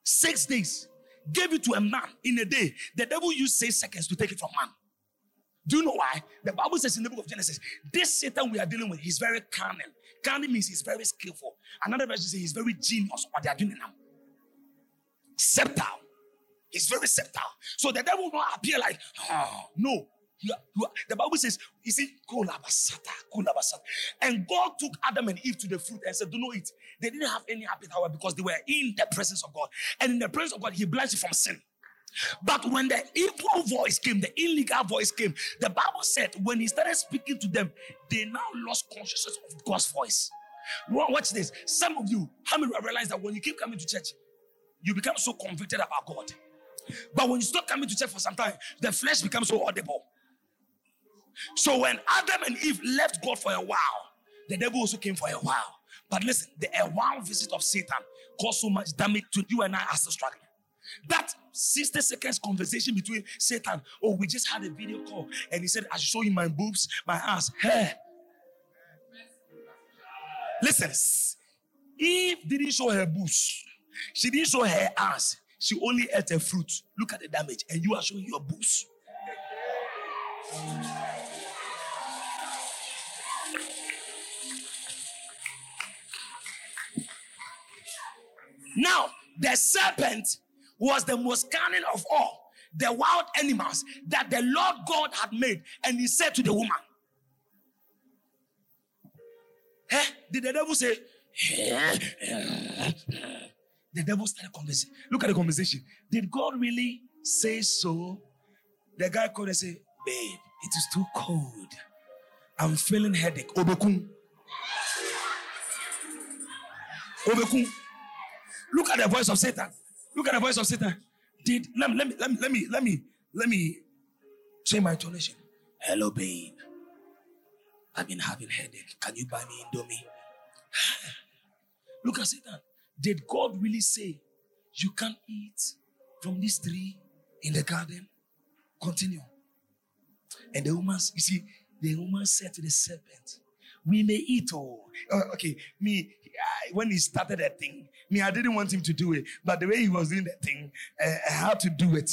six days, gave it to a man in a day. The devil used six seconds to take it from man. Do you know why? The Bible says in the book of Genesis, this Satan we are dealing with, he's very carnal. Carnal means he's very skillful. Another version says he's very genius. What they are doing now. Sceptile. He's very sceptile. So the devil will not appear like, oh, no. You are, you are, the Bible says, you see, kolabasata, kolabasata. And God took Adam and Eve to the fruit and said, Do not eat. They didn't have any appetite because they were in the presence of God. And in the presence of God, He blessed you from sin. But when the evil voice came, the illegal voice came, the Bible said when he started speaking to them, they now lost consciousness of God's voice. Watch this. Some of you, how many realize that when you keep coming to church, you become so convicted about God? But when you stop coming to church for some time, the flesh becomes so audible. So when Adam and Eve left God for a while, the devil also came for a while. But listen, the a while visit of Satan caused so much damage to you and I as still struggling. That 60 seconds conversation between Satan, oh, we just had a video call, and he said, I show you my boobs, my ass, hair. Listen, Eve didn't show her boobs, she didn't show her ass, she only ate a fruit. Look at the damage, and you are showing your boobs. Now, the serpent was the most cunning of all the wild animals that the Lord God had made. And he said to the woman, eh? Did the devil say, the devil started conversation. Look at the conversation. Did God really say so? The guy called and said, Babe, it is too cold. I'm feeling headache. Obekun. Obekun. Look at the voice of Satan. Look at the voice of Satan. Did let me let me let me let me let me let me change my intonation. Hello, babe. I've been having headache. Can you buy me Indomie? Look at Satan. Did God really say you can't eat from this tree in the garden? Continue. And the woman, you see, the woman said to the serpent, We may eat all. Oh, uh, okay, me, when he started that thing, me, I didn't want him to do it, but the way he was doing that thing, uh, I had to do it.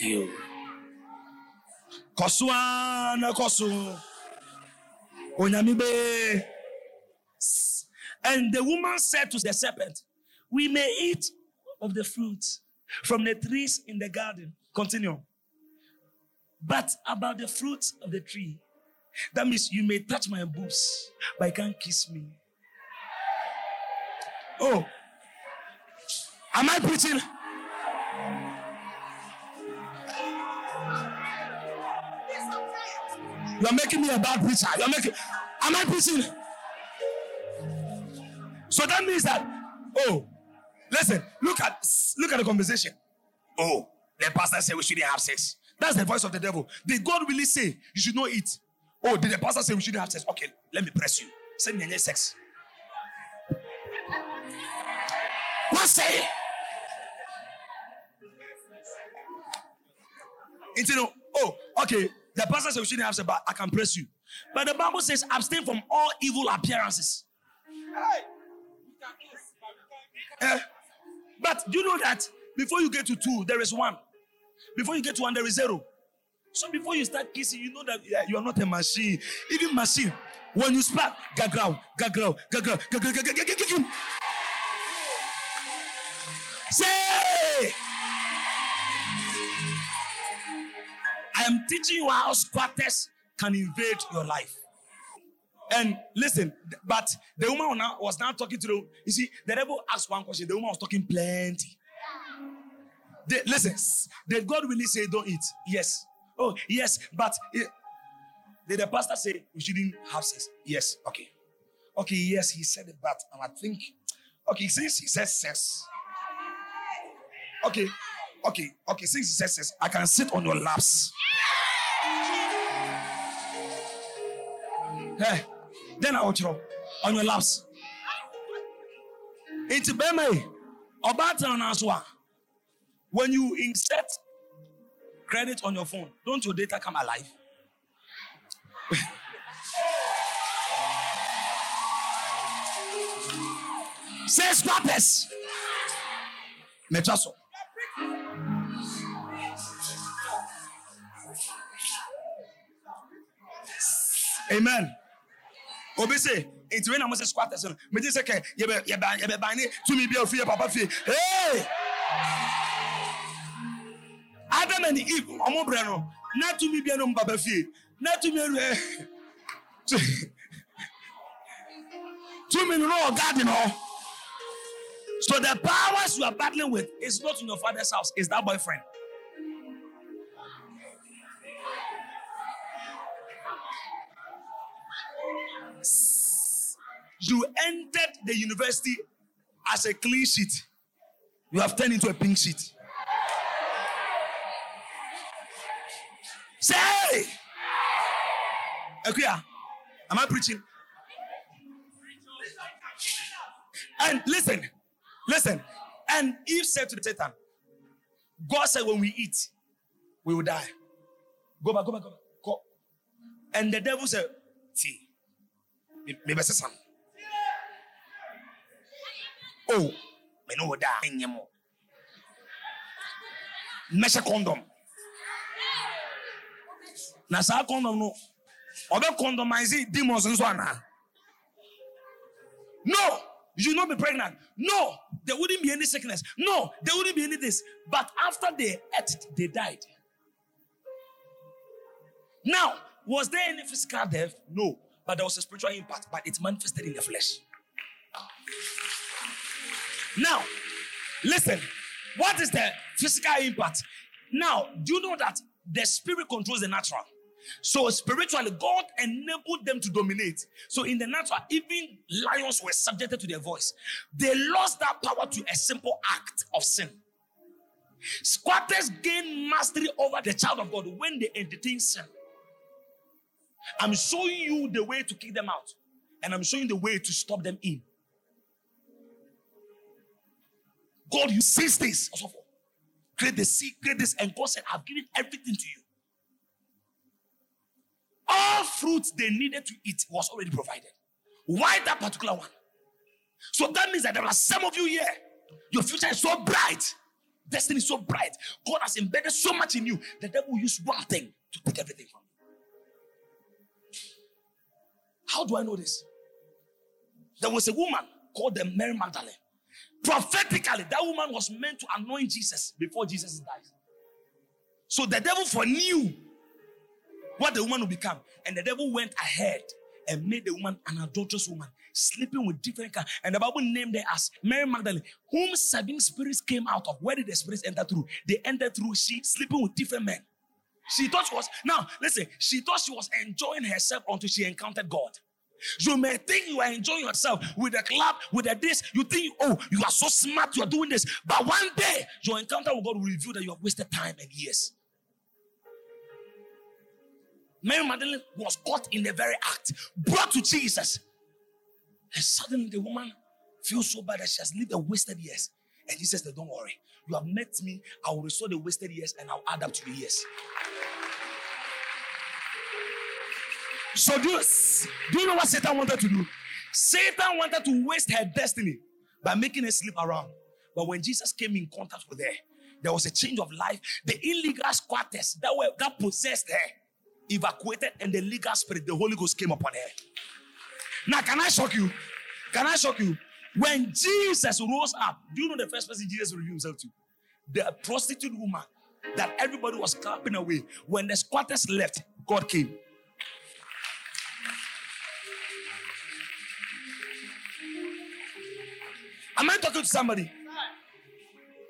You. Koswana kosu. Onyamibe. And the woman said to the serpent, We may eat of the fruit from the trees in the garden. Continue. But about the fruit of the tree, that means you may touch my boobs, but you can't kiss me. Oh, am I preaching? You're making me a bad preacher. You're making. Am I preaching? So that means that. Oh, listen. Look at look at the conversation. Oh, the pastor said we shouldn't have sex. That's the voice of the devil. Did God really say you should not eat? Oh, did the pastor say we shouldn't have sex? Okay, let me press you. Send me sex. What say? Into the, oh, okay. The pastor said we shouldn't have sex, but I can press you. But the Bible says abstain from all evil appearances. Uh, but do you know that before you get to two, there is one. Before you get to one, there is zero. So before you start kissing, you know that you are not a machine. Even machine, when you spark, gagrow, gagrow, gagrow, gagrow, gagrow. Say, I am teaching you how squatters can invade your life. And listen, but the woman was now talking to the. You see, the devil asked one question. The woman was talking plenty. They, listen, did God really say don't eat? Yes. Oh, yes, but eh, did the pastor say we shouldn't have sex? Yes. Okay. Okay, yes, he said it, but I think, okay, since he says sex, okay, okay, okay, since he says sex, I can sit on your laps. Hey, then I will throw on your laps. It's beme. About an answer. When you insert credit on your phone, don't your data come alive? Say swappers. Metraso. Amen. Obi nti when I'm say squatters no, me say ke ye be ye ba ye be ba ni tumi bi ofie papa fie. Hey! Adam and Eve, ọmọ brẹ no, na tumi bi no papa fie. Na tumi ru eh. Tumi no no garden no. So the powers you are battling with is not in your father's house, it's that boyfriend. You entered the university as a clean sheet. You have turned into a pink sheet. Say, Akuya, am I preaching? And listen, listen. And Eve said to the Satan, God said, when we eat, we will die. Go back, go back, go back. Go. And the devil said, See, maybe some. Oh, me no da enyemo. Measure condom. Na saa condom no, obe condomize demons nso ana. No, you not be pregnant. No, there wouldn't be any sickness. No, there wouldn't be any this. But after they ate, they died. Now, was there any physical death? No, but there was a spiritual impact, but it manifested in the flesh. Now, listen. What is the physical impact? Now, do you know that the spirit controls the natural? So spiritually, God enabled them to dominate. So in the natural, even lions were subjected to their voice. They lost that power to a simple act of sin. Squatters gain mastery over the child of God when they entertain sin. I'm showing you the way to kick them out, and I'm showing the way to stop them in. God, you sees this. Create the sea, create this, and God said, I've given everything to you. All fruits they needed to eat was already provided. Why that particular one? So that means that there are some of you here. Your future is so bright. Destiny is so bright. God has embedded so much in you. The devil will use one thing to take everything from you. How do I know this? There was a woman called the Mary Magdalene. Prophetically, that woman was meant to anoint Jesus before Jesus died. So the devil foreknew what the woman would become. And the devil went ahead and made the woman an adulterous woman, sleeping with different kinds. And the Bible named her as Mary Magdalene, whom seven spirits came out of. Where did the spirits enter through? They entered through she sleeping with different men. She thought she was now listen, she thought she was enjoying herself until she encountered God. You may think you are enjoying yourself with a club, with a this. You think, oh, you are so smart, you are doing this. But one day, your encounter with God will reveal that you have wasted time and years. Mary Magdalene was caught in the very act, brought to Jesus. And suddenly the woman feels so bad that she has lived a wasted years. And Jesus said, Don't worry, you have met me, I will restore the wasted years and I'll add up to the years. So do you, do you know what Satan wanted to do? Satan wanted to waste her destiny by making her sleep around. But when Jesus came in contact with her, There was a change of life. The illegal squatters that were that possessed her evacuated, and the legal spirit, the Holy Ghost, came upon her. Now, can I shock you? Can I shock you? When Jesus rose up, do you know the first person Jesus revealed himself to? The prostitute woman that everybody was clapping away. When the squatters left, God came. Am I talking to somebody?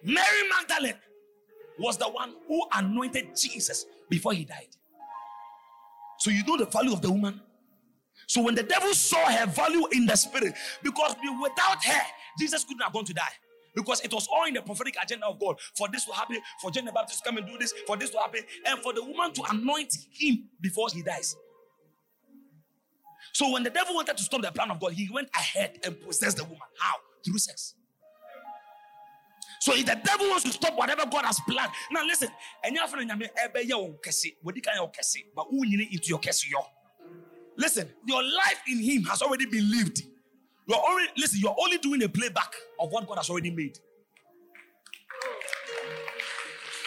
Mary Magdalene was the one who anointed Jesus before he died. So you know the value of the woman? So when the devil saw her value in the spirit, because without her, Jesus couldn't have gone to die. Because it was all in the prophetic agenda of God. For this to happen, for John the Baptist to come and do this, for this to happen, and for the woman to anoint him before he dies. So when the devil wanted to stop the plan of God, he went ahead and possessed the woman. How? Through sex. So if the devil wants to stop whatever God has planned, now listen, and you have to but who need into your case? Listen, your life in Him has already been lived. You're already listen. You're only doing a playback of what God has already made.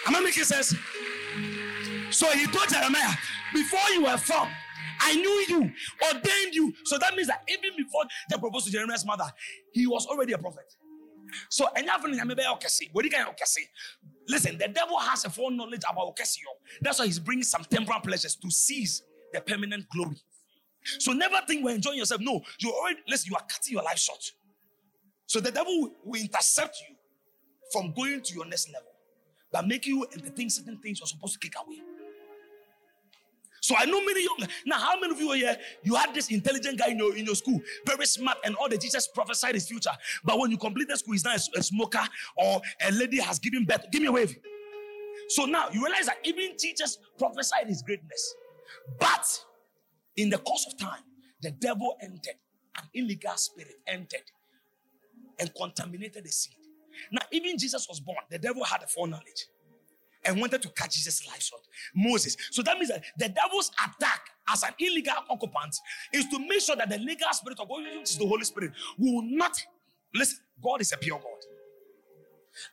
Am I making sense? So he told Jeremiah, before you were formed, I knew you, ordained you. So that means that even before they proposed to Jeremiah's mother, he was already a prophet. So listen, the devil has a foreknowledge about Okesio. That's why he's bringing some temporal pleasures to seize the permanent glory. So never think we're enjoying yourself. No, you already listen, you are cutting your life short. So the devil will intercept you from going to your next level by making you entertain certain things you're supposed to kick away. So I know many young now. How many of you are here? You had this intelligent guy in your in your school, very smart, and all the teachers prophesied his future. But when you complete the school, he's now a, a smoker or a lady has given birth. Give me a wave. So now you realize that even teachers prophesied his greatness, but in the course of time, the devil entered, an illegal spirit entered and contaminated the seed. Now, even Jesus was born, the devil had a foreknowledge and wanted to cut Jesus' life short. Moses. So that means that the devil's attack as an illegal occupant is to make sure that the legal spirit of God, which is the Holy Spirit, will not listen. God is a pure God.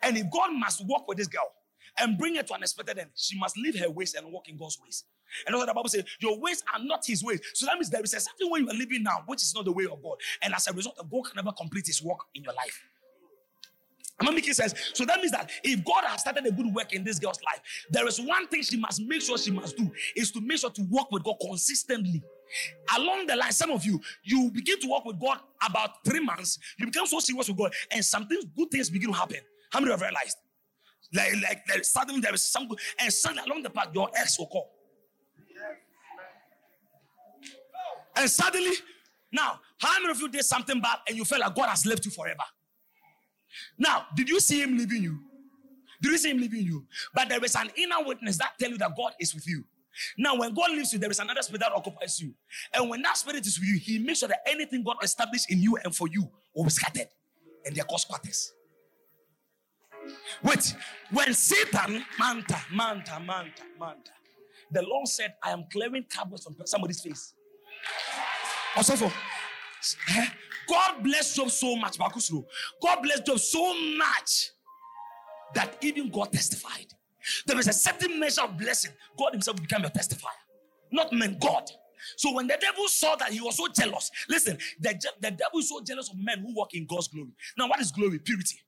And if God must walk with this girl and bring her to an expected end, she must leave her ways and walk in God's ways. And that's what the Bible says. Your ways are not his ways. So that means there is a certain way you are living now, which is not the way of God. And as a result, God can never complete his work in your life. Am I making sense? So that means that if God has started a good work in this girl's life, there is one thing she must make sure she must do is to make sure to work with God consistently. Along the line, some of you, you begin to work with God about three months, you become so serious with God, and something good things begin to happen. How many have realized? Like, like, like suddenly there is some good, and suddenly along the path, your ex will call. And suddenly, now, how many of you did something bad and you felt like God has left you forever? Now, did you see him leaving you? Did you see him leaving you? But there is an inner witness that tell you that God is with you. Now, when God leaves you, there is another spirit that occupies you. And when that spirit is with you, he makes sure that anything God established in you and for you will be scattered. And they're called squatters. Wait, when Satan, manta, manta, manta, manta, the Lord said, I am clearing cobwebs from somebody's face. Also, for? Eh? God bless Job so much, Bakusro. God bless Job so much that even God testified. There is a certain measure of blessing. God Himself became a testifier, not men, God. So when the devil saw that he was so jealous, listen, the, the devil is so jealous of men who walk in God's glory. Now, what is glory? Purity.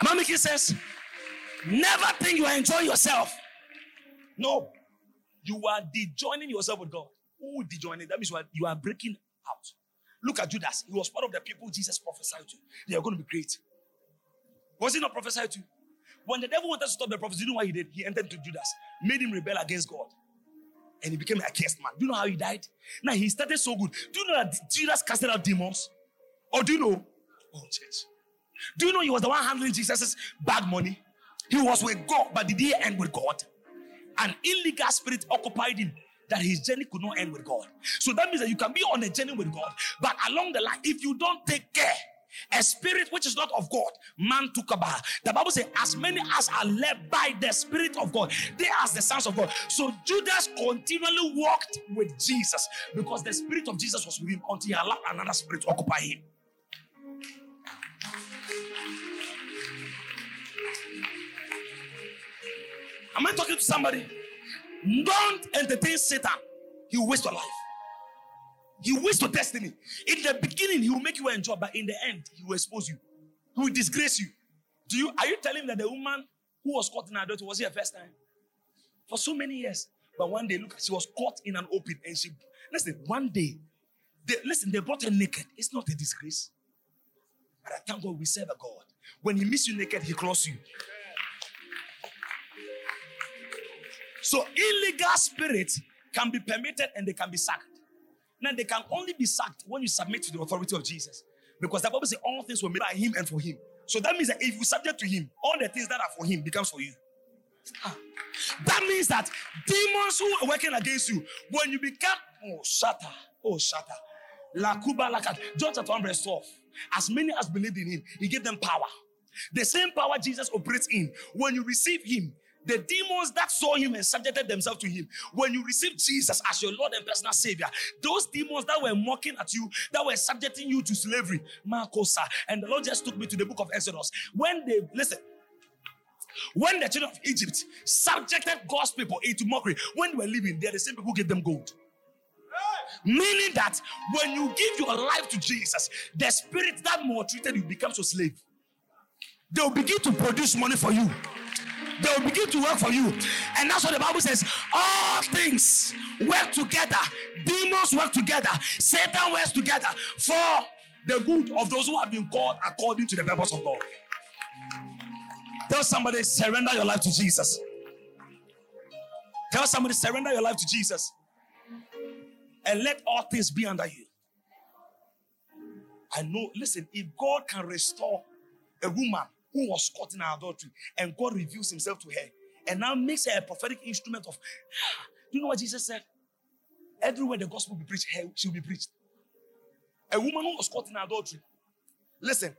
Am I making sense? Never think you are enjoying yourself. No. You are dejoining yourself with God. Who dejoining? That means you are, you are breaking out. Look at Judas. He was part of the people Jesus prophesied to. They are going to be great. Was he not prophesied to? When the devil wanted to stop the prophecy, you know what he did? He entered to Judas, made him rebel against God. And he became a cursed man. Do you know how he died? Now he started so good. Do you know that Judas casted out demons? Or do you know? Oh, church. Do you know he was the one handling Jesus' bad money? He was with God, but did he end with God? An illegal spirit occupied him that his journey could not end with God. So that means that you can be on a journey with God, but along the line, if you don't take care, a spirit which is not of God, man took about. The Bible says, as many as are led by the Spirit of God, they are the sons of God. So Judas continually walked with Jesus because the Spirit of Jesus was with him until he allowed another spirit to occupy him. Am I talking to somebody? Don't entertain Satan. He will waste your life. He waste your destiny. In the beginning, he will make you enjoy, but in the end, he will expose you. He will disgrace you. Do you are you telling that the woman who was caught in adultery was here first time? For so many years. But one day, look, she was caught in an open and she listen, one day, they, listen, they brought her naked. It's not a disgrace. But I thank God we serve a God. When he meets you naked, he clothes you. So illegal spirits can be permitted and they can be sacked. Now they can only be sacked when you submit to the authority of Jesus. Because the Bible says all things were made by him and for him. So that means that if you subject to him, all the things that are for him becomes for you. Ah. That means that demons who are working against you, when you become oh shatter, oh shatter, lakuba lakat, John chapter 1 verse 12. As many as believed in him, he gave them power. The same power Jesus operates in. When you receive him, the demons that saw him and subjected themselves to him, when you receive Jesus as your Lord and personal Savior, those demons that were mocking at you, that were subjecting you to slavery, Marcosa, and the Lord just took me to the book of Exodus. When they listen, when the children of Egypt subjected God's people into mockery, when they were living, they're the same people who gave them gold. Meaning that when you give your life to Jesus, the spirit that maltreated you becomes your slave. They will begin to produce money for you. They will begin to work for you. And that's what the Bible says. All things work together. Demons work together. Satan works together for the good of those who have been called according to the purpose of God. Tell somebody, surrender your life to Jesus. Tell somebody, surrender your life to Jesus. And let all things be under you. I know, listen, if God can restore a woman who was caught in adultery and God reveals himself to her and now makes her a prophetic instrument of, ah, do you know what Jesus said? Everywhere the gospel be preached, she will be preached. A woman who was caught in adultery. Listen,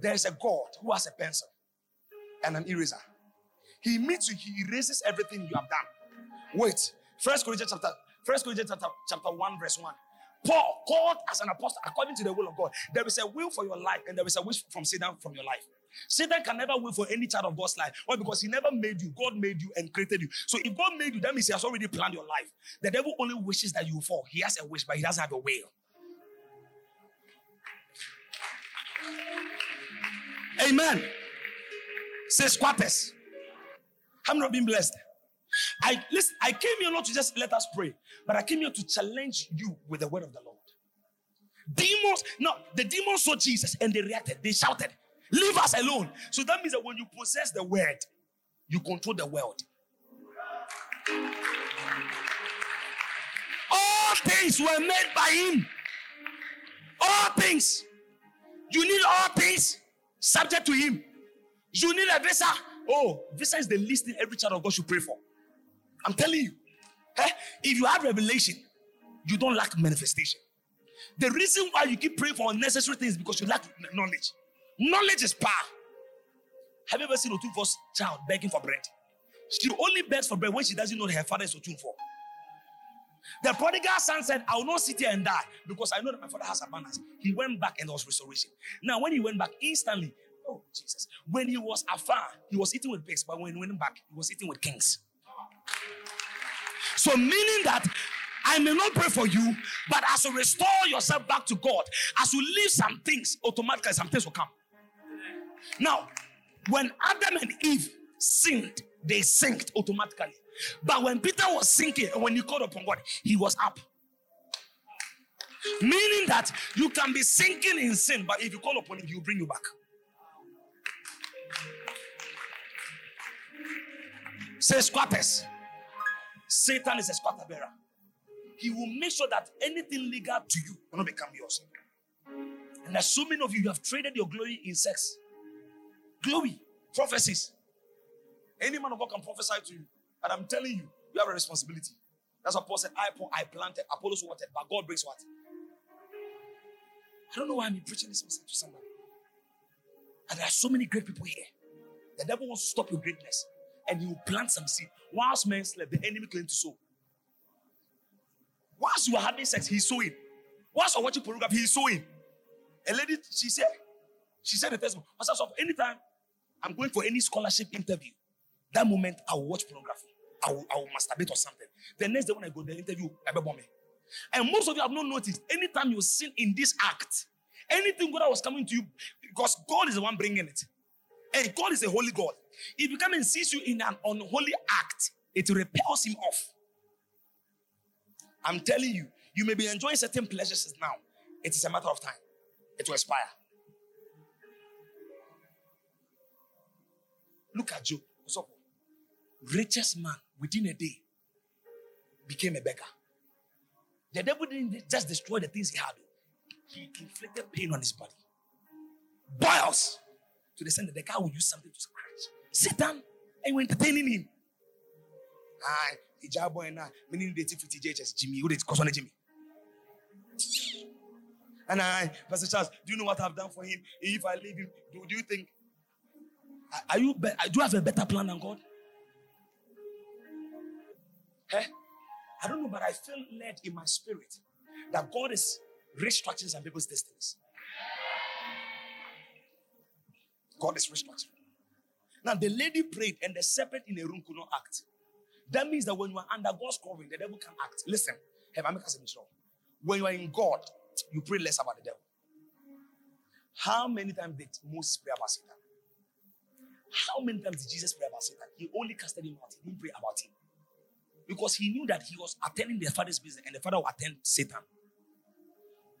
there's a God who has a pencil and an eraser. He meets you, he erases everything you have done. Wait, First Corinthians chapter, First Corinthians chapter, chapter 1, verse 1. Paul, called as an apostle according to the will of God. There is a will for your life, and there is a wish from Satan from your life. Satan can never wait for any child of God's life. Why? Because he never made you. God made you and created you. So if God made you, that means he has already planned your life. The devil only wishes that you fall. He has a wish, but he doesn't have a will. Amen. Say squatters. I'm not being blessed. I listen, I came here not to just let us pray, but I came here to challenge you with the word of the Lord. Demons, no, the demons saw Jesus and they reacted, they shouted, Leave us alone. So that means that when you possess the word, you control the world. All things were made by him. All things. You need all things subject to him. You need a visa. Oh, visa is the least thing every child of God should pray for. I'm telling you. Eh? If you have revelation, you don't lack manifestation. The reason why you keep praying for unnecessary things because you lack knowledge. Knowledge is power. Have you ever seen Otumfuo's child begging for bread? She only begs for bread when she doesn't know her father is Otumfuo. The prodigal son said, I will not sit here and die because I know that my father has abundance. He went back and there was restoration. Now, when he went back, instantly, oh Jesus, when he was afar, he was eating with pigs, but when he went back, he was eating with kings. So, meaning that I may not pray for you, but as you restore yourself back to God, as you leave some things, automatically some things will come. Now, when Adam and Eve sinned, they sinked automatically. But when Peter was sinking when he called upon God, he was up. Meaning that you can be sinking in sin, but if you call upon him, he will bring you back. Say squatters. Satan is a squatter bearer. He will make sure that anything legal to you will not become yours. And there's so many of you, you have traded your glory in sex. Glory, prophecies. Any man of God can prophesy to you. And I'm telling you, you have a responsibility. That's what Paul said. I, I planted, Apollos watered, but God brings what? I don't know why I'm preaching this message to somebody. And there are so many great people here. The devil wants to stop your greatness. And he will plant some seed. Whilst men slept, the enemy claimed to sow. Whilst you are having sex, he's sowing. Whilst you're watching pornography, he's sowing. A lady, she said, she said the testimony, myself, anytime I'm going for any scholarship interview, That moment, I will watch pornography. I will, I will masturbate or something. The next day when I go the interview, I be me. And most of you have not noticed. Anytime you sin in this act, anything that was coming to you, because God is the one bringing it. And God is a holy God. If you come and sees you in an unholy act, it repels him off. I'm telling you, you may be enjoying certain pleasures now. It is a matter of time. It will expire. Look at Job. Richest man within a day became a beggar. The devil didn't just destroy the things he had, he inflicted pain on his body. Boils to the extent that the guy will use something to scratch. Satan, and you're entertaining him. Ah, hijab boy now, meaning the with TJHS, Jimmy, who did cause on Jimmy. And I, Pastor Charles, do you know what I've done for him? If I leave him, do, do you think, are you, be, do you have a better plan than God? Eh? I don't know, but I feel led in my spirit that God is restructuring some people's destinies. God is restructuring. Now, the lady prayed, and the serpent in the room could not act. That means that when you are under God's covering, the devil can act. Listen, have I make us When you are in God, you pray less about the devil. How many times did Moses pray about Satan? How many times did Jesus pray about Satan? He only casted him out. He didn't pray about him. Because he knew that he was attending the father's business and the father would attend Satan.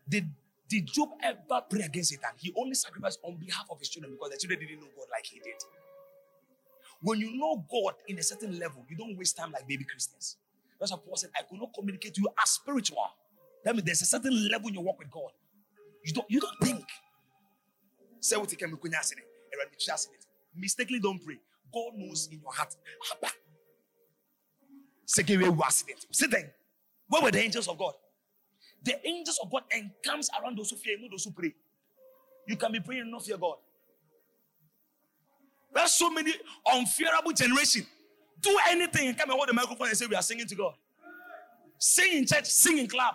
Did, did Job ever pray against Satan? He only sacrificed on behalf of his children because the children didn't know God like he did. When you know God in a certain level, you don't waste time like baby Christians. That's what Paul said, I could not communicate to you as spiritual. That means there's a certain level in your walk with God. You don't, you don't think. Say what you can Mistakenly don't pray. God knows in your heart. Second way accident. Sit there. Where were the angels of God? The angels of God encamps around those who fear, not those who pray. You can be praying and not fear God. There's so many unfearable generation. Do anything and come and hold the microphone and say we are singing to God. Sing in church, sing in club.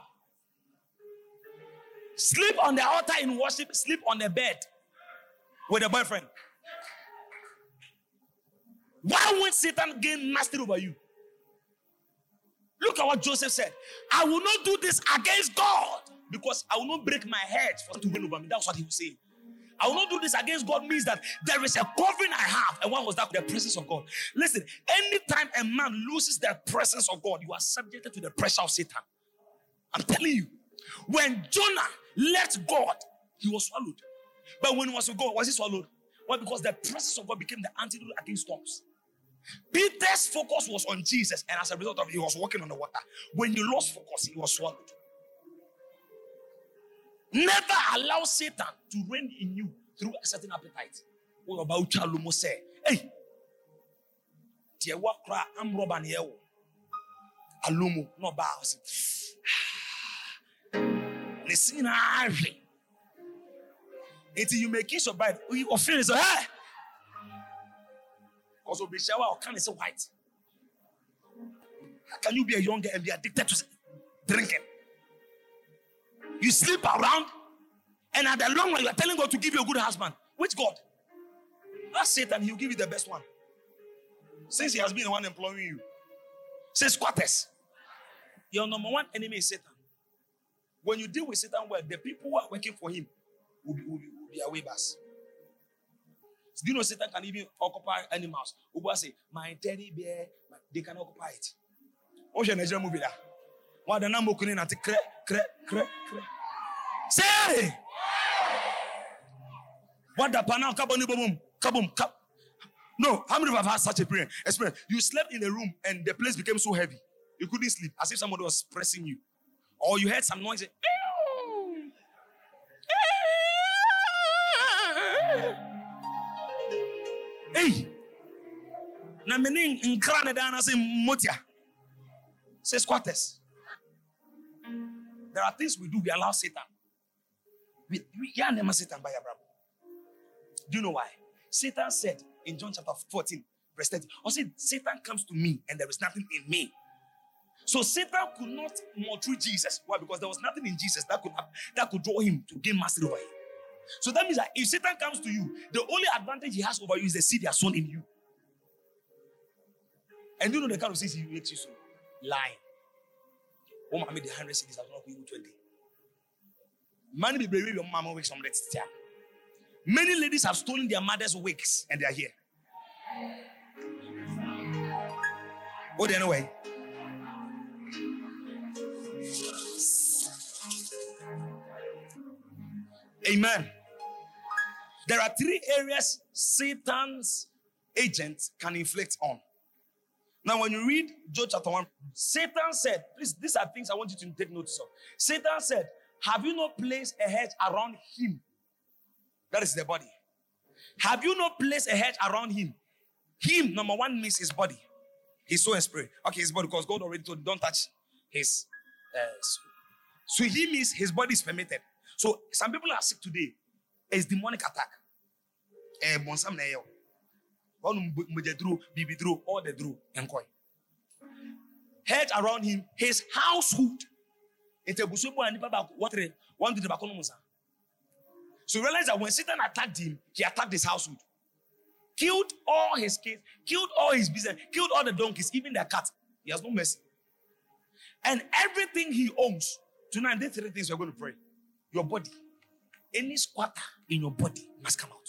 Sleep on the altar in worship, sleep on the bed with a boyfriend. Why won't Satan gain mastery over you? Look at what Joseph said. I will not do this against God because I will not break my head for to win over me. That's what he was saying. I will not do this against God means that there is a covering I have. And what was that? The presence of God. Listen, anytime a man loses the presence of God, you are subjected to the pressure of Satan. I'm telling you. When Jonah left God, he was swallowed. But when he was with God, was he swallowed? Why? Because the presence of God became the antidote against storms. Peter's focus was on Jesus, and as a result of it, he was walking on the water. When you lost focus, he was swallowed. Never allow Satan to reign in you through a certain appetite. What about Chalumo say? Hey, Tiewa kra amroba ni ewo. Alumo no ba Ne sina ahwe. Until you make your bride, you feel so hey. Because shower or can is white. How can you be a young girl and be addicted to drinking? You sleep around, and at the long run, you are telling God to give you a good husband. Which God? Ask Satan, he'll give you the best one. Since he has been the one employing you. Say squatters. Your number one enemy is Satan. When you deal with Satan well, the people who are working for him will be, will be, will be away bus. Do you know Satan can even occupy animals? Uba say, my teddy bear, they can occupy it. What's your Nigerian movie that? What the number couldn't at cre cre cre cre. Say! What the panel kaboni boom kaboom kab. No, how many of you have had such a prayer? Experience. You slept in a room and the place became so heavy. You couldn't sleep as if somebody was pressing you. Or you heard some noise. Hey! Eh! Na meaning nkra ne dan ase motia. Say squatters. There are things we do, we allow Satan. We, we yeah, never Satan by brother. Do you know why? Satan said in John chapter 14, verse 30, or said, Satan comes to me and there is nothing in me. So Satan could not maltreat Jesus. Why? Because there was nothing in Jesus that could have, that could draw him to gain mastery over him. So that means that if Satan comes to you, the only advantage he has over you is the seed he has sown in you. And you know the kind of things he makes you sow? Lie. Oh, mommy, the hundred cities have not even twenty. Money be brave your mama wigs on that Many ladies have stolen their mother's wigs and they are here. Oh, anyway. Amen. There are three areas Satan's agents can inflict on. Now, when you read Job chapter 1, Satan said, please, these are things I want you to take notice of. Satan said, Have you not placed a hedge around him? That is the body. Have you not placed a hedge around him? Him, number one, means his body, his soul and spirit. Okay, his body, because God already told don't touch his uh, so he means his body is permitted. So some people are sick today. It's demonic attack. Eh, yo. Bibidru, all the drew, and koi. Head around him, his household. And what one bakonomusa. So realize that when Satan attacked him, he attacked his household. Killed all his kids, killed all his business, killed all the donkeys, even their cat. He has no mercy. And everything he owns. Tonight, these three things we're going to pray. Your body. Any squatter in your body must come out.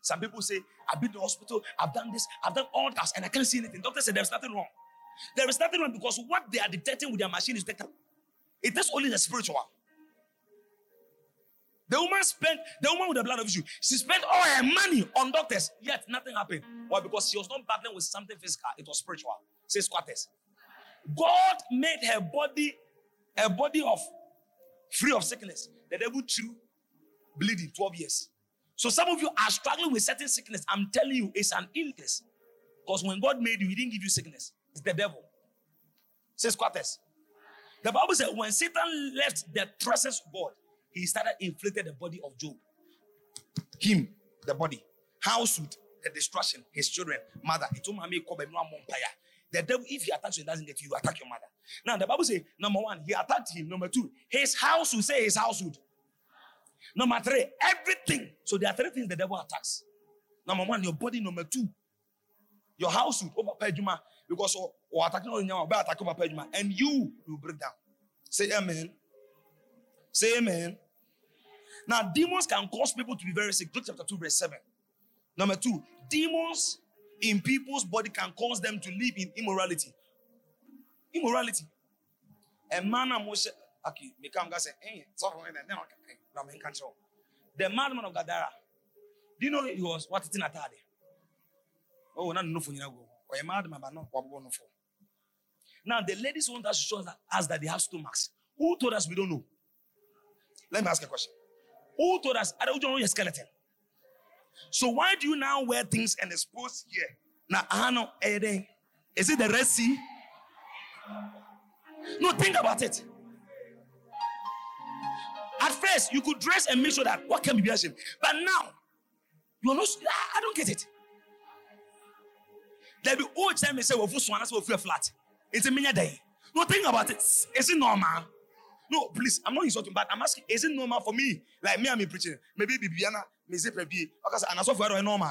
Some people say, I've been to hospital, I've done this, I've done all that, and I can't see anything. Doctor said there's nothing wrong. There is nothing wrong because what they are detecting with their machine is detectable. It is only the spiritual. The woman spent, the woman with the blood of issue, she spent all her money on doctors, yet nothing happened. Why? Because she was not battling with something physical, it was spiritual. Say squatters. God made her body a body of free of sickness. The devil threw bleeding 12 years. So some of you are struggling with certain sickness. I'm telling you, it's an illness. Because when God made you, He didn't give you sickness. It's the devil. Say squatters. The Bible said when Satan left the presence of God, he started inflicted the body of Job. Him, the body. Household, the destruction, his children, mother. He told me, the devil, if he attacks you, doesn't get you, you attack your mother. Now, the Bible says, number one, he attacked him. Number two, his house will say his household. Number three, everything. So there are three things the devil attacks. Number one, your body. Number two, your household over Pejuma. Because or, or attacking on your attack over Pejuma. And you will break down. Say amen. Say amen. Now, demons can cause people to be very sick. Luke chapter 2, verse 7. Number two, demons in people's body can cause them to live in immorality. Immorality. A man Moshe, okay, become God say, hey, the madman of Gadara. Do you know he was what it's in a tarde? Oh, not no for you go. Or a madman, but not what for. Now, the ladies want us to show us that they have stomachs. Who told us we don't know? Let me ask a question. Who told us? I don't know your skeleton. So why do you now wear things and expose here? Now, I know, is it the Red Sea? No, think about it. At first, you could dress and make sure that what can be ashamed. But now, you are not, I don't get it. There be old time say, well, swan, that's what flat. It's a mini day. No, think about it. Is it normal? No, please, I'm not insulting, but I'm asking, is it normal for me? Like me, I'm preaching. Maybe Bibiana, me say Pepi, and saw for normal.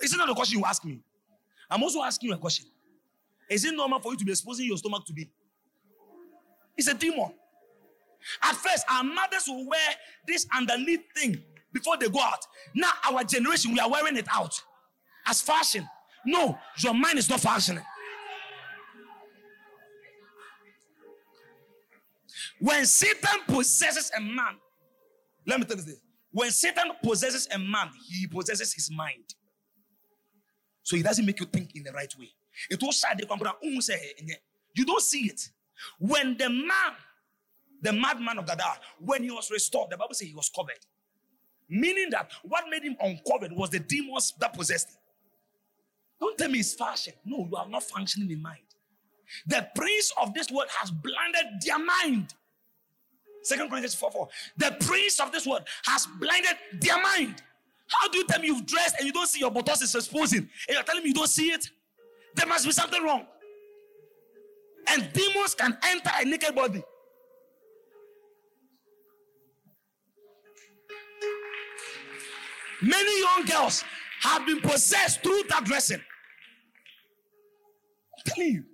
Is it not the question you ask me? I'm also asking you a question. Is it normal for you to be exposing your stomach to be? It's a demon. At first, our mothers will wear this underneath thing before they go out. Now, our generation, we are wearing it out as fashion. No, your mind is not functioning. When Satan possesses a man, let me tell you this. When Satan possesses a man, he possesses his mind. So he doesn't make you think in the right way. It was sad. Eh, eh, eh? You don't see it. When the man, the madman of Gadara, when he was restored, the Bible says he was covered. Meaning that what made him uncovered was the demons that possessed him. Don't tell me it's fashion. No, you are not functioning in mind. The prince of this world has blinded their mind. Second Corinthians 4 4. The prince of this world has blinded their mind. How do you tell me you've dressed and you don't see your buttocks is exposing? And you're telling me you don't see it? There must be something wrong. And demons can enter a naked body. Many young girls, have been possessed through that dressing. I'm telling you.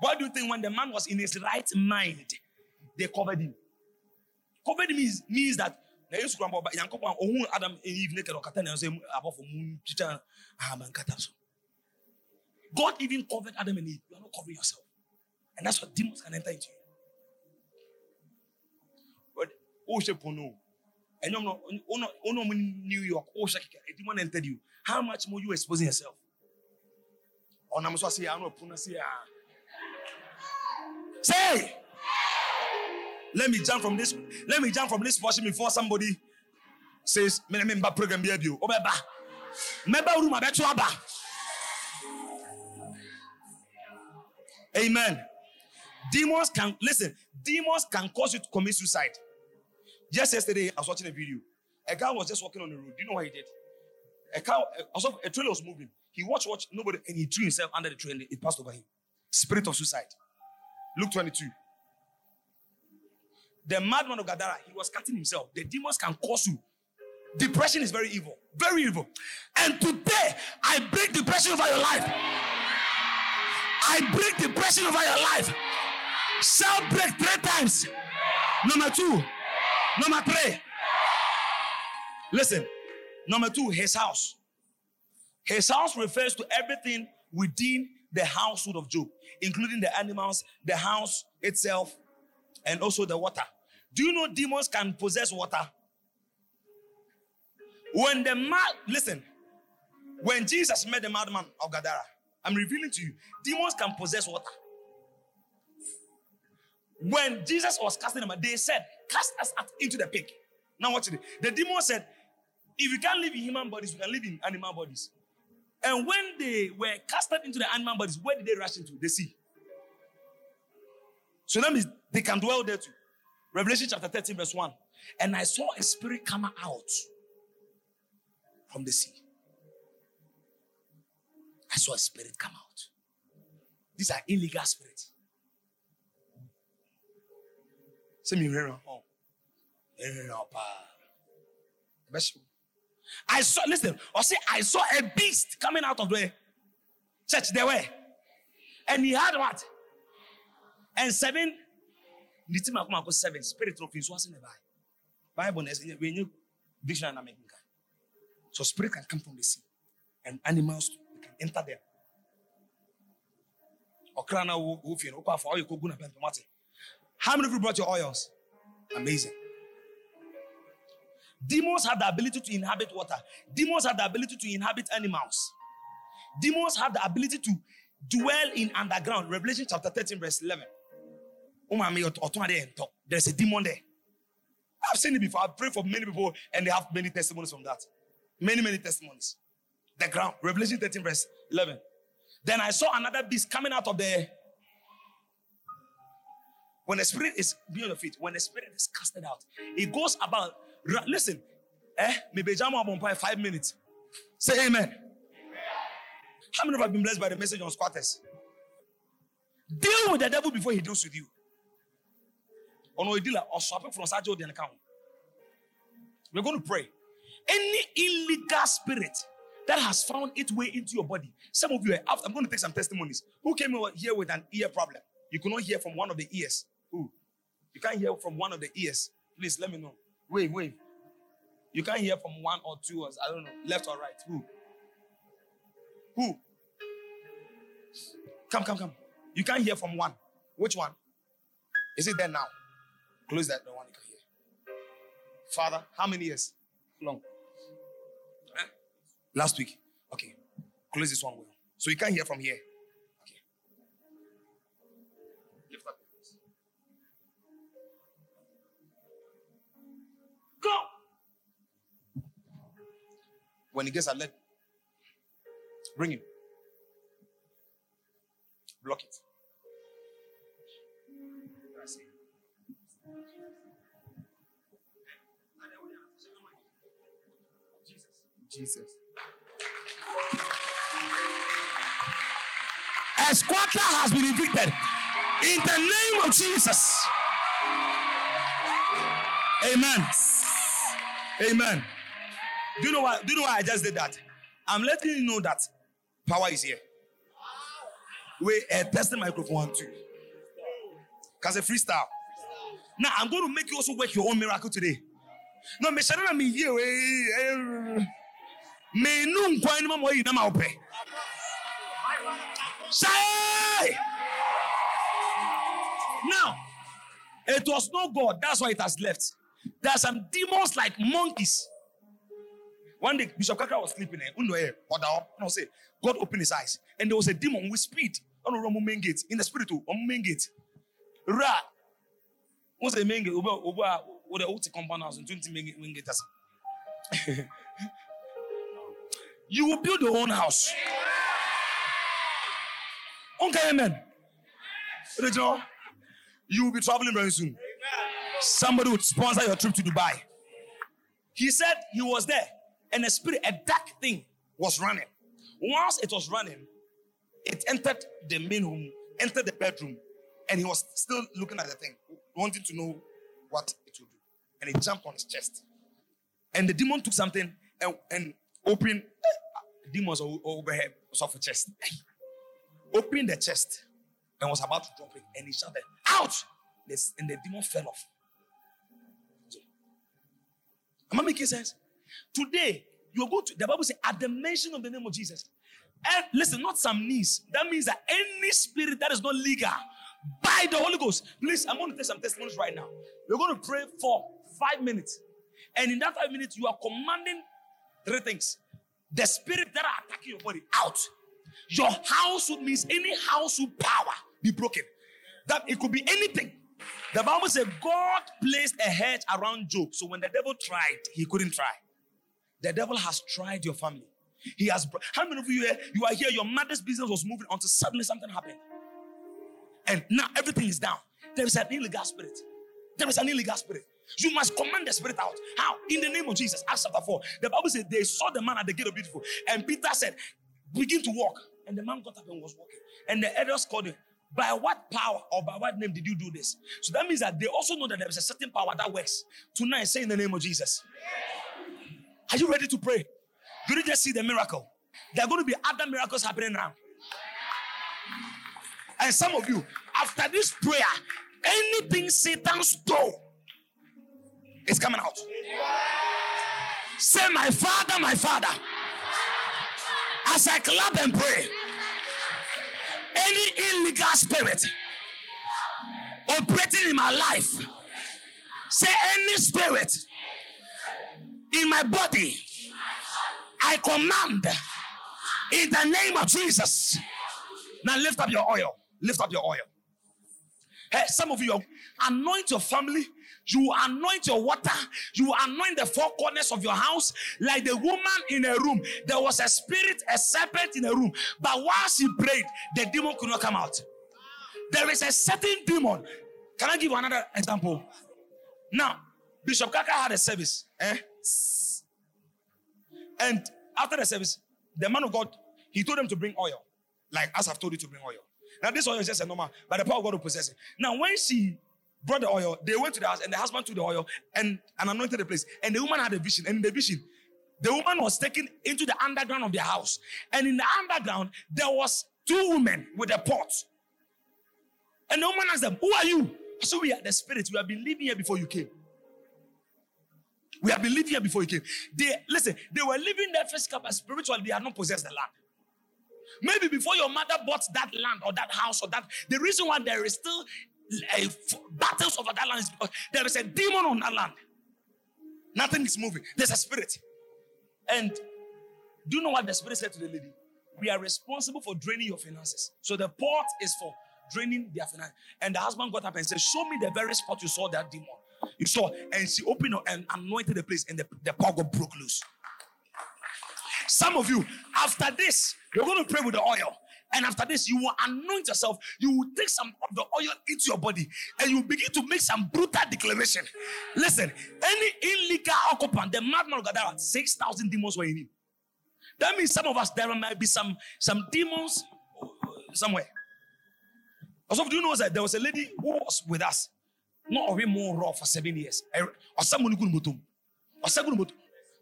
What do you think when the man was in his right mind, they covered him? Covered means, means that na yesu kura mbɔ yankɔpɔ ohun adam eve naked ɔkata na ɛsɛ abɔfo mu twitwa ahabankata so god even covered adam and eve. You are not covering yourself. And that's what demons can enter into you. But oh, o ṣe pono ɛnyɔm no ono ono mu new york oh, o ṣe keke a demon entered you. How much more you exposing yourself? Ɔnam so ase yɛ ano pono ase yɛ say. Let me jump from this. Let me jump from this portion before somebody says, "Me me mba program bi ebio." Obeba. Meba room abeto aba. Amen. Demons can listen. Demons can cause you to commit suicide. Just yesterday, I was watching a video. A guy was just walking on the road. Do you know what he did? A car, also a trailer was moving. He watched, watched nobody, and he threw himself under the trailer. It passed over him. Spirit of suicide. Luke 22. The madman of Gadara, he was cutting himself. The demons can cause you. Depression is very evil. Very evil. And today, I break depression over your life. I break depression over your life. Shall break three times. Number two. Number three. Listen. Number two, his house. His house refers to everything within the household of Job, including the animals, the house itself, and also the water. Do you know demons can possess water? When the mad, listen, when Jesus met the madman of Gadara, I'm revealing to you, demons can possess water. When Jesus was casting them, they said, Cast us out into the pig. Now, watch it. The demon said, If you can't live in human bodies, we can live in animal bodies. And when they were casted into the animal bodies, where did they rush into? The sea. So that means they can dwell there too. Revelation chapter 13, verse 1. And I saw a spirit come out from the sea. I saw a spirit come out. These are illegal spirits. Say me oh. I saw, listen, or say I saw a beast coming out of the church. There were. And he had what? And seven ne ti mako mako seven spirit of ase na bible. Na ɛsɛ wenye dictionary na making kan so spirit can come from the sea and animals can enter there. Ɔkra na wo fie no wokɔ afa ɔyɛ kogu na how many of you brought your oils? Amazing. Demons have the ability to inhabit water. Demons have the ability to inhabit animals. Demons have the ability to dwell in underground. Revelation chapter 13 verse 11 there's a demon there. I've seen it before. I've prayed for many people and they have many testimonies from that. Many, many testimonies. The ground. Revelation 13, verse 11. Then I saw another beast coming out of the. When the spirit is beyond your feet, when the spirit is casted out, it goes about. Listen, eh? Maybe jam five minutes. Say amen. amen. How many of you have been blessed by the message on squatters? Deal with the devil before he deals with you we're going to pray. Any illegal spirit that has found its way into your body some of you are i'm going to take some testimonies. Who came here with an ear problem? You could not hear from one of the ears. Who? You can't hear from one of the ears. Please let me know. Wait wait you can't hear from one or two or i don't know left or right. Who? Who? Come come come. You can't hear from one. Which one? Is it there now Close that one you can hear. Father, how many years? Long. Eh? Last week. Okay. Close this one well. So you can't hear from here. Okay. Lift up Go. When he gets alert, bring him. Block it. Jesus. A squatter has been evicted in the name of Jesus. Amen. Amen. Do you know why? Do you know why I just did that? I'm letting you know that power is here. Wait, uh, test the microphone one, two. Cause a freestyle. Now I'm going to make you also work your own miracle today. No, me shana me ye we. Me no nkwan no mo yi na ma! Now, it was not God. That's why it has left. There are some demons like monkeys. One day, Bishop Kakra was sleeping there. Uno eh, down. No say, God opened his eyes, and there was a demon with speed on the main gate in the spirit on main gate. Ra. What's the main gate? Uba uba uba the compound house and twenty main gate. You will build your own house. Okay, amen. Rachel, you will be traveling very soon. Somebody would sponsor your trip to Dubai. He said he was there, and a spirit, a dark thing, was running. Once it was running, it entered the main room, entered the bedroom, and he was still looking at the thing, wanting to know what it would do. And it jumped on his chest. And the demon took something and, and opened uh, demons over was off chest. Open the chest and was about to drop it, and he shouted, Out! And the demon fell off. Am I making sense? Today, you're going to, the Bible says, at the mention of the name of Jesus, and listen, not some knees. That means that any spirit that is not legal by the Holy Ghost. Please, I'm going to take some testimonies right now. You're going to pray for five minutes. And in that five minutes, you are commanding three things the spirit that are attacking your body out. Your household means any household power be broken. That it could be anything. The Bible says God placed a hedge around Job. So when the devil tried, he couldn't try. The devil has tried your family. He has. bro- How many of you here? You are here. Your mother's business was moving until suddenly something happened, and now everything is down. There is an illegal spirit. There is an illegal spirit. You must command the spirit out. How? In the name of Jesus. Acts chapter 4. The Bible said they saw the man at the gate of beautiful. And Peter said, Begin to walk. And the man got up and was walking. And the elders called him. By what power or by what name did you do this? So that means that they also know that there is a certain power that works. Tonight, say in the name of Jesus. Are you ready to pray? Did you just see the miracle? There are going to be other miracles happening now. And some of you, after this prayer, anything Satan stole is coming out. Say, My father, my father. As I clap and pray, any illegal spirit operating in my life, say, Any spirit in my body, I command in the name of Jesus. Now lift up your oil. Lift up your oil. Hey, some of you anoint your family. You anoint your water. You anoint the four corners of your house like the woman in a room. There was a spirit, a serpent in a room. But while she prayed, the demon could not come out. There is a certain demon. Can I give you another example? Now, Bishop Kakra had a service. Eh? And after the service, the man of God, he told them to bring oil. Like as I've told you to bring oil. Now, this oil is just a normal, but the power of God will possess it. Now, when she brought the oil, they went to the house, and the husband took the oil and, and anointed the place. And the woman had a vision. And in the vision, the woman was taken into the underground of their house. And in the underground, there was two women with a pot. And the woman asked them, Who are you? So we are the spirits. We have been living here before you came. We have been living here before you came. They listen, they were living there physically, but spiritually, they had not possessed the land. Maybe before your mother bought that land or that house or that, the reason why there is still battles over that land is because there is a demon on that land. Nothing is moving. There's a spirit. And do you know what the spirit said to the lady? We are responsible for draining your finances. So the pot is for draining their finances. And the husband got up and said, Show me the very spot you saw that demon. You saw, and she opened up and anointed the place, and the, the power got broke loose. Some of you, after this, you're going to pray with the oil. And after this, you will anoint yourself. You will take some of the oil into your body and you begin to make some brutal declaration. Listen, any illegal occupant, the madman of Gadara, 6,000 demons were in him. That means some of us, there might be some, some demons uh, somewhere. Also, do you know that there was a lady who was with us, not a more raw for seven years. Or someone who couldn't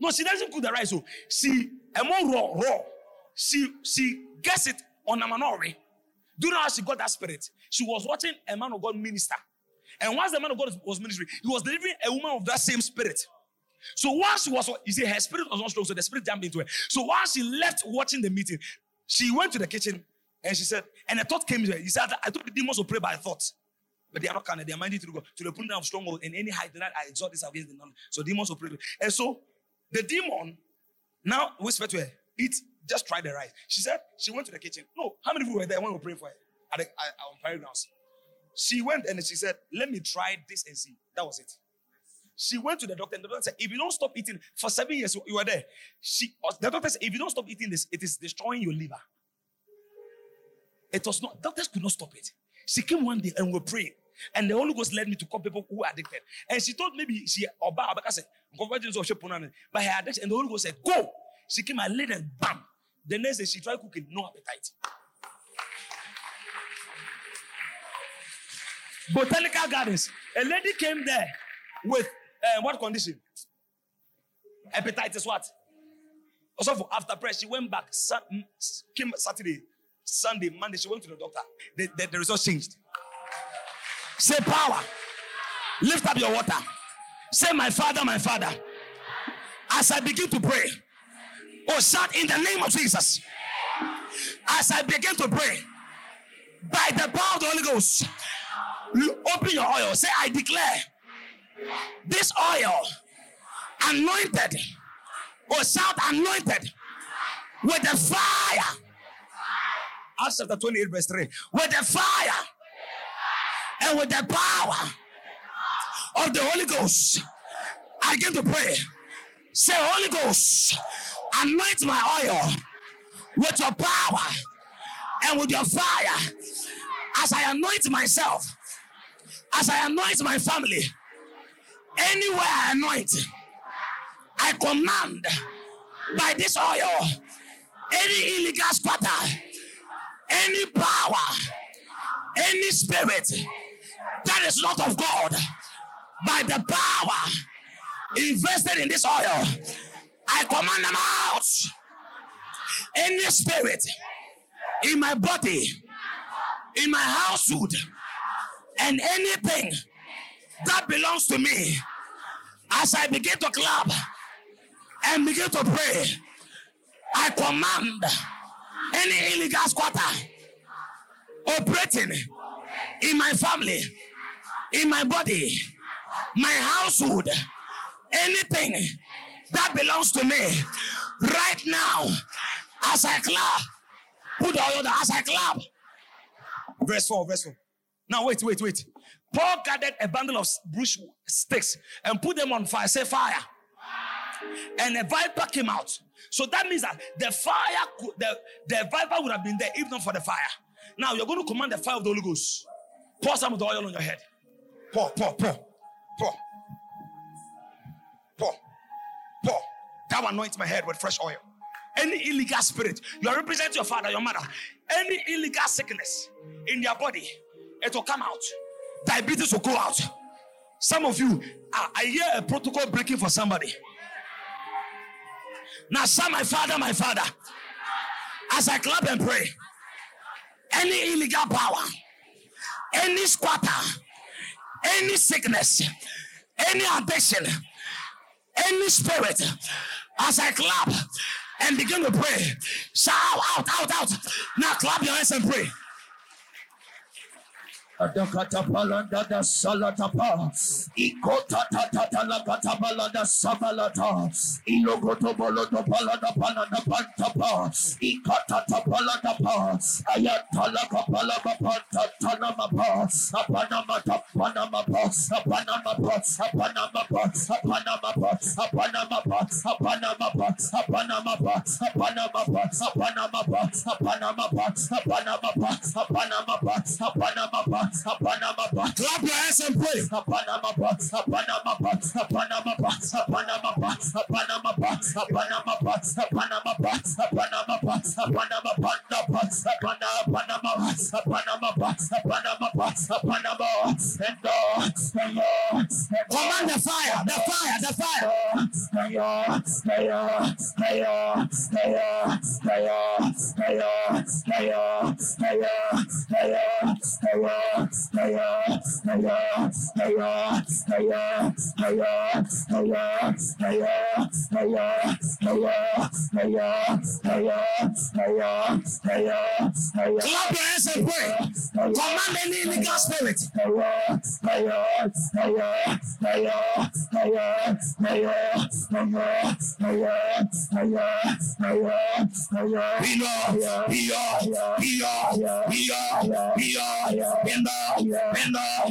No, she doesn't cook the rice. So she a more raw, raw. She she gets it on a manori. Do you know how she got that spirit? She was watching a man of God minister. And once the man of God was ministering, he was delivering a woman of that same spirit. So once she was, you see, her spirit was not strong, so the spirit jumped into her. So once she left watching the meeting, she went to the kitchen and she said, and a thought came to her. He said, I thought the demons will pray by thought. But they are not kind they are minded to go to the point of stronghold in any height that I exalt this against the knowledge. So demons will pray. And so the demon now whispered to her, Eat, just try the rice. She said she went to the kitchen. No, how many people were there when we prayed for her at, the, on parade grounds? She went and she said, Let me try this and see. That was it. She went to the doctor, and the doctor said, If you don't stop eating for seven years, you were there. She, the doctor said, If you don't stop eating this, it is destroying your liver. It was not, doctors could not stop it. She came one day and we praying. And the Holy Ghost led me to call people who are addicted. And she told maybe she Oba Abaka said, but her addiction, and the Holy Ghost said, Go. She came and laid and bam. The next day she tried cooking, no appetite. Botanical Gardens. A lady came there with uh, what condition? Hepatitis what? Also for after prayer, she went back. Sun, came Saturday, Sunday, Monday. She went to the doctor. The, the, the results changed. Say power. Lift up your water. Say, my father, my father. As I begin to pray, oh, shout in the name of Jesus. As I begin to pray, by the power of the Holy Ghost, You open your oil. Say, I declare this oil anointed, or shout anointed with the fire. Acts chapter 28, verse 3. With the fire and with the power of the Holy Ghost, I begin to pray. Say, Holy Ghost, anoint my oil with your power and with your fire as I anoint myself, as I anoint my family. Anywhere I anoint, I command by this oil any illegal squatter, any power, any spirit that is not of God, by the power invested in this oil, I command them out. Any spirit in my body, in my household, and anything that belongs to me, as I begin to clap and begin to pray, I command any illegal squatter operating in my family, in my body, my household, anything that belongs to me right now as I clap. Put the oil as I clap. Verse 4, verse 4. Now, wait, wait, wait. Paul gathered a bundle of bush sticks and put them on fire. Say fire. And a viper came out. So that means that the fire, the, the viper would have been there not for the fire. Now you're going to command the fire of the Holy Ghost. Pour some of the oil on your head. Pour, pour, pour, That will anoint my head with fresh oil. Any illegal spirit, you are representing your father, your mother. Any illegal sickness in their body, it will come out. Diabetes will go out. Some of you, I, I hear a protocol breaking for somebody. Now, son, my father, my father, as I clap and pray, any illegal power, any squatter, any sickness, any addiction, any spirit, as I clap and begin to pray, shout out, out, out. Now clap your hands and pray. Adakata palanda da salatapa. Ikota tata la kata balada sabalata. Ilogoto boloto palada palada pantapa. Ikata tapalada pa. Ayatala kapala panta tanama pa. Apanama tapanama pa. Apanama pa. Apanama pa. Apanama pa. Apanama pa. Apanama pa. Apanama pa. Apanama pa. Apanama pa. Apanama pa. Apanama pa. Apanama pa. Apanama pa. Clap your hands and pray. Panama, Panama, Panama, Panama, Panama, Clap your hands and pray. Command any illegal spirit. Higher, higher, higher, higher, higher, higher,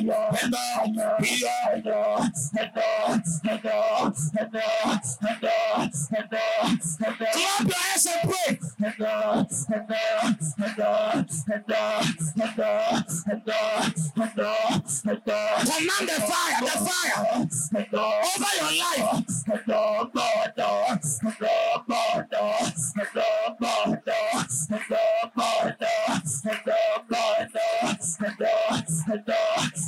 Clap your hands and pray. Command the fire, the fire over your life.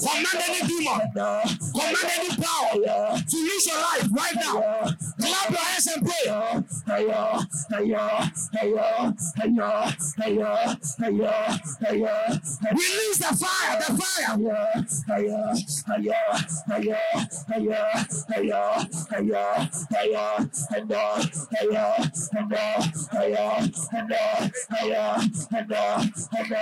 Command any demon. Command any power to lose your life right now. Clap your hands and pray. Release the fire. The fire. In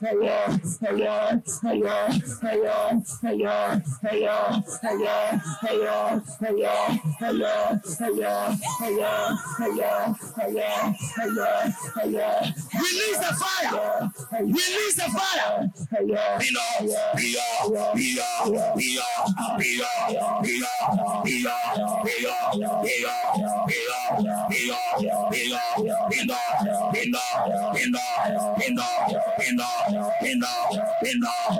Hey, Release the fire. Release the fire. Be Lord. Be Lord. Be Lord. Be Lord. Be Lord. Be Lord. Be in the in the in the in the in the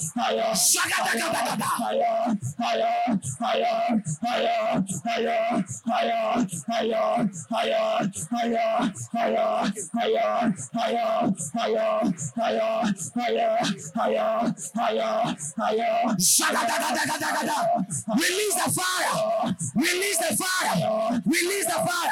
higher, higher, higher, higher, higher, higher, higher, higher, higher, higher, higher, higher, higher, higher, higher, higher, higher, higher. Shadadadadadadada. Release the fire. Release the fire. Release the fire.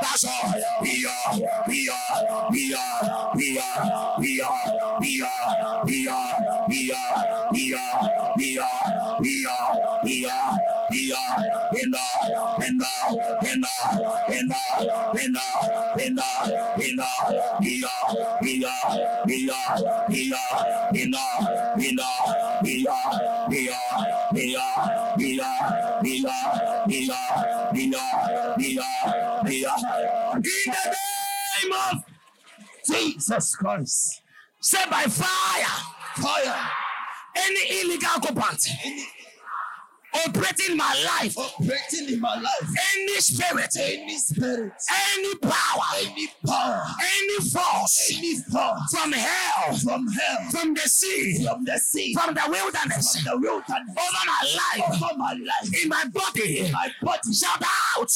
That's all. Be on. Be on. Be on. Be on. Be on. Be on. Be on. Be on. Be on. Be on. Be on. Be on. Be on. In the. In the. In the. In the. In the. In the. In the. Be on. Be on. Be on. Be on. In the. In the. Be on. Be on. Be on. Be on. Be on. Be on. Be on. Be on. Be on. In the name of Jesus Christ. Say by fire. Fire. Any illegal occupant operating in my life, Operating in my life. any spirit, Any spirit. any power, Any power. any force Any force. from hell, From hell. from the sea, From the sea. from the wilderness, From the wilderness. over my life, Over my life. in my body, My body. shout out, Out.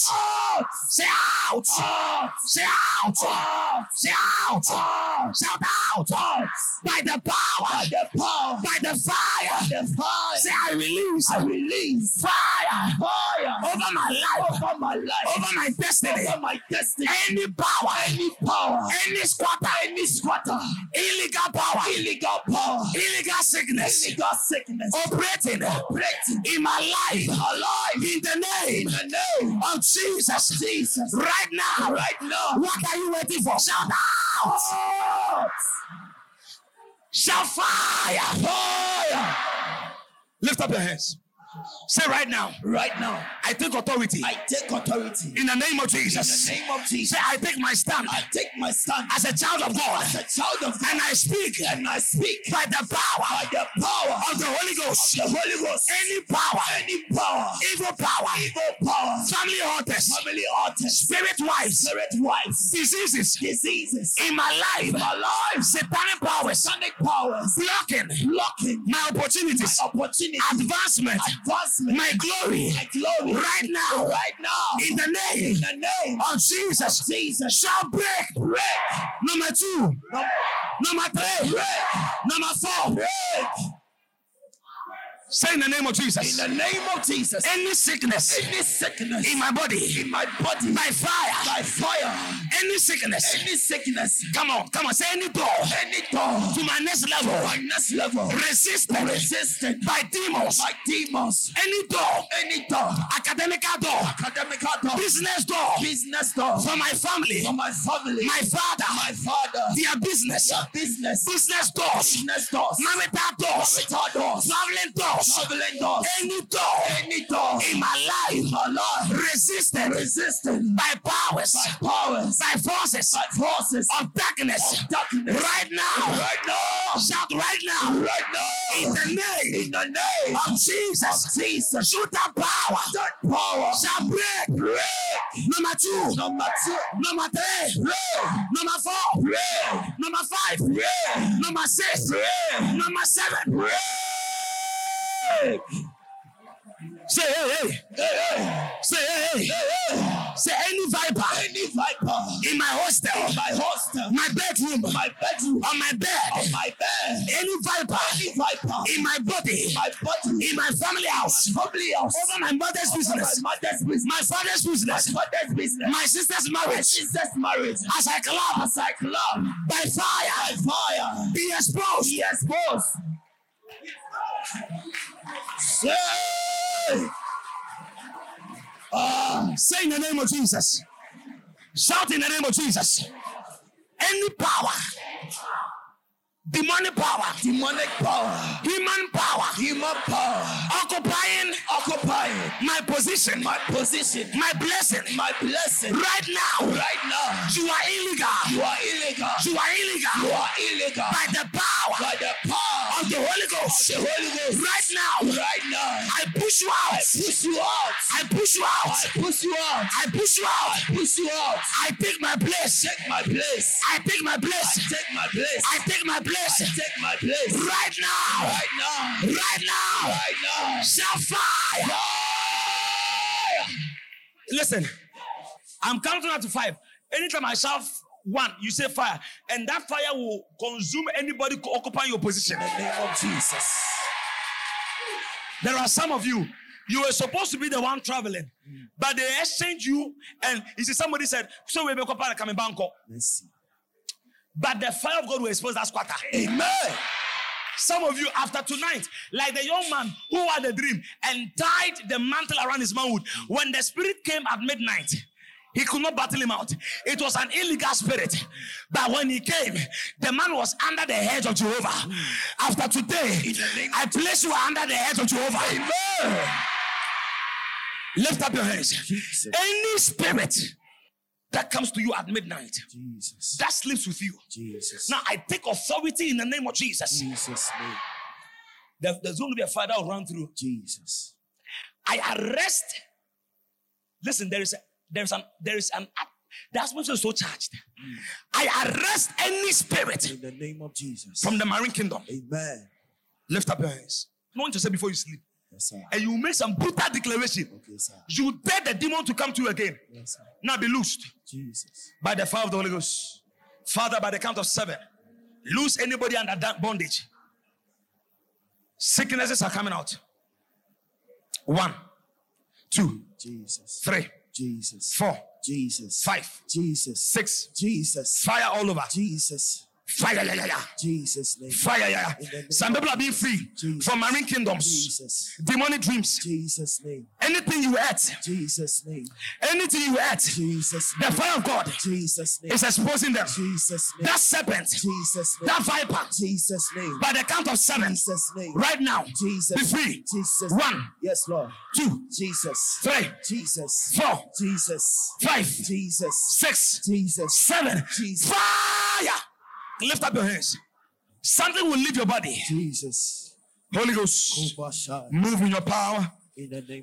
say out, Out. say out, Out. say out, Out. shout out, Out. by the power, By the power. by the fire, By The fire. say I release I release fire fire over my life, over my life. over my destiny, Over my destiny. any power, Any power. any squatter, Any squatter. illegal power, Illegal power. illegal sickness Illegal sickness. operating Operating in my life, alive. in the name In the name of Jesus. Jesus. Right now, Right now. what are you waiting for? Shout out! Out. Shout fire! Fire. Lift up your hands. Say right now, Right now. I take authority I take authority. in the name of Jesus. In the name of Jesus. Say, I take my stand I take my stand as a child of God as a child of God. and I speak And I speak by the power by the power of the Holy Ghost. the Holy Ghost. Any power, Any power. evil power, Evil power. Family altars, Family altars. spirit wives, Spirit wives. diseases Diseases. in my life, My life. satanic powers Satanic powers. blocking Blocking my opportunities, opportunity. advancement, Advancement. my glory My glory. right now Right now. in the name In the name of Jesus Jesus. shall break. Break. Number two, Number number three, break. number four. Break. Say in the name of Jesus. In the name of Jesus. Any sickness Any sickness in my body, in my body by fire, by fire. any sickness. Any sickness. Come on, come on. Say any door Any door. to my next level, My next level. resisted Resisted by demons. by demons. Any door, Any door. academical door, Academic door. business door Business door. for my family, For my family. my father, My father. their business, Their business. business doors, Business doors. marital doors, Marital doors. traveling doors, Traveling doors. any door Any door. in my life oh My life. resisted Resisted by powers, by powers. by forces By forces. of darkness. of darkness. Right now, Right now. shout right now, Right now. in the name In the name of Jesus. of Jesus. Shoot that power That power. shall break. Break. Number two, Number two. number three, Break. number four, Break. number five, Break. number six, Break. number seven. Break. Say hey hey, Hey, hey. say hey hey, Hey, say any viper. Any viper. in my hostel, My hostel. my bedroom, My bedroom. on my bed, On my bed. any viper Any viper. in my body, My body. in my family house, family house. over my mother's business, My mother's business. my father's business, My father's business. my sister's My marriage, sister's marriage. as I clap As I club. by fire, By fire. be exposed. Be exposed. Say. Ah, say in the name of Jesus. Shout in the name of Jesus. Any power, demonic power, Demonic power. human power, Human power. occupying Occupying my position, my position. my blessing. My blessing. Right now, Right now. you are illegal. You are illegal. You are illegal You are illegal. by the power By the power of the Holy Ghost. the Holy Ghost. Right now, Right now. I push you out. I push you out. I push you out. I push you out. I push you out. I push you out. I take my place. Take my place. I take my I place. take my place. I take my I place. take my place. Right now. Right now. Right now. Right now. Shall fire. Listen, I'm counting out to five. Anytime I shout one, you say fire, and that fire will consume anybody occupying your position. In the name of Jesus. There are some of you, you were supposed to be the one traveling, but they exchanged you. And you see, somebody said, So we be coming Bangkok. Mercy. But the fire of God will expose that squatter. Amen. Some of you, after tonight, like the young man who had a dream and tied the mantle around his manhood, when the spirit came at midnight, he could not battle him out. It was an illegal spirit. But when he came, the man was under the hedge of Jehovah. After today, I place you under the hedge of Jehovah. Amen. Lift up your hands. Any spirit that comes to you at midnight, Jesus. that sleeps with you. Jesus. Now I take authority in the name of Jesus. Jesus' name. There- There's going to be a fire that will run through. Jesus. I arrest. Listen, there is a, there is an there is an the atmosphere is so charged. I arrest any spirit In the name of Jesus. from the marine kingdom. Amen. Lift up your hands. Want you to say before you sleep, Yes, sir. and you make some brutal declaration. Okay, sir. You dare the demon to come to you again. Yes, sir. Now be loosed Jesus. by the fire of the Holy Ghost. Father, by the count of seven, loose anybody under that bondage. Sicknesses are coming out. One, two, Jesus. three, Jesus. four, Jesus. five, Jesus. six. Jesus. Fire all over. Jesus. Fire, yeah, yeah, yeah. Jesus' name. Fire, yeah, yeah. Some people are being free Jesus. from marine kingdoms, Jesus. demonic dreams. Jesus' name. Anything you ate, Jesus' name. anything you ate, Jesus' the name. fire of God Jesus' name. is exposing them. Jesus' name. That serpent, Jesus' name. that viper, Jesus' name. by the count of seven, Jesus' name. right now, Jesus. be free. Jesus. One, Yes, Lord. two, Jesus. three, Jesus. four, Jesus. five, Jesus. six, Jesus. seven. Jesus. Fire! Lift up your hands. Something will leave your body. Jesus. Holy Ghost, move in your power. In the name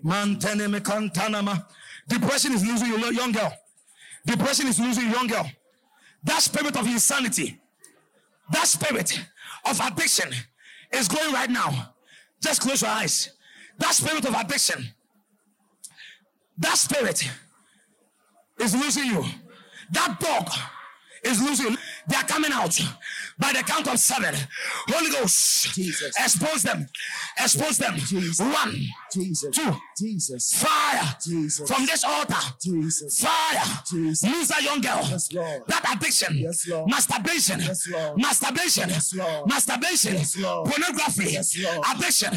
of Manteneme. Depression is losing your young girl. Depression is losing your young girl. That spirit of insanity, that spirit of addiction is going right now. Just close your eyes. That spirit of addiction, that spirit is losing you. That dog is losing you. They are coming out by the count of seven. Holy Ghost, Jesus. expose them, expose them. Jesus. One, Jesus. two, Jesus. fire Jesus. from this altar. Jesus. Fire. Jesus. Lose that young girl. Yes. That addiction. Yes. Masturbation. Yes. Masturbation. Masturbation. Pornography. Addiction.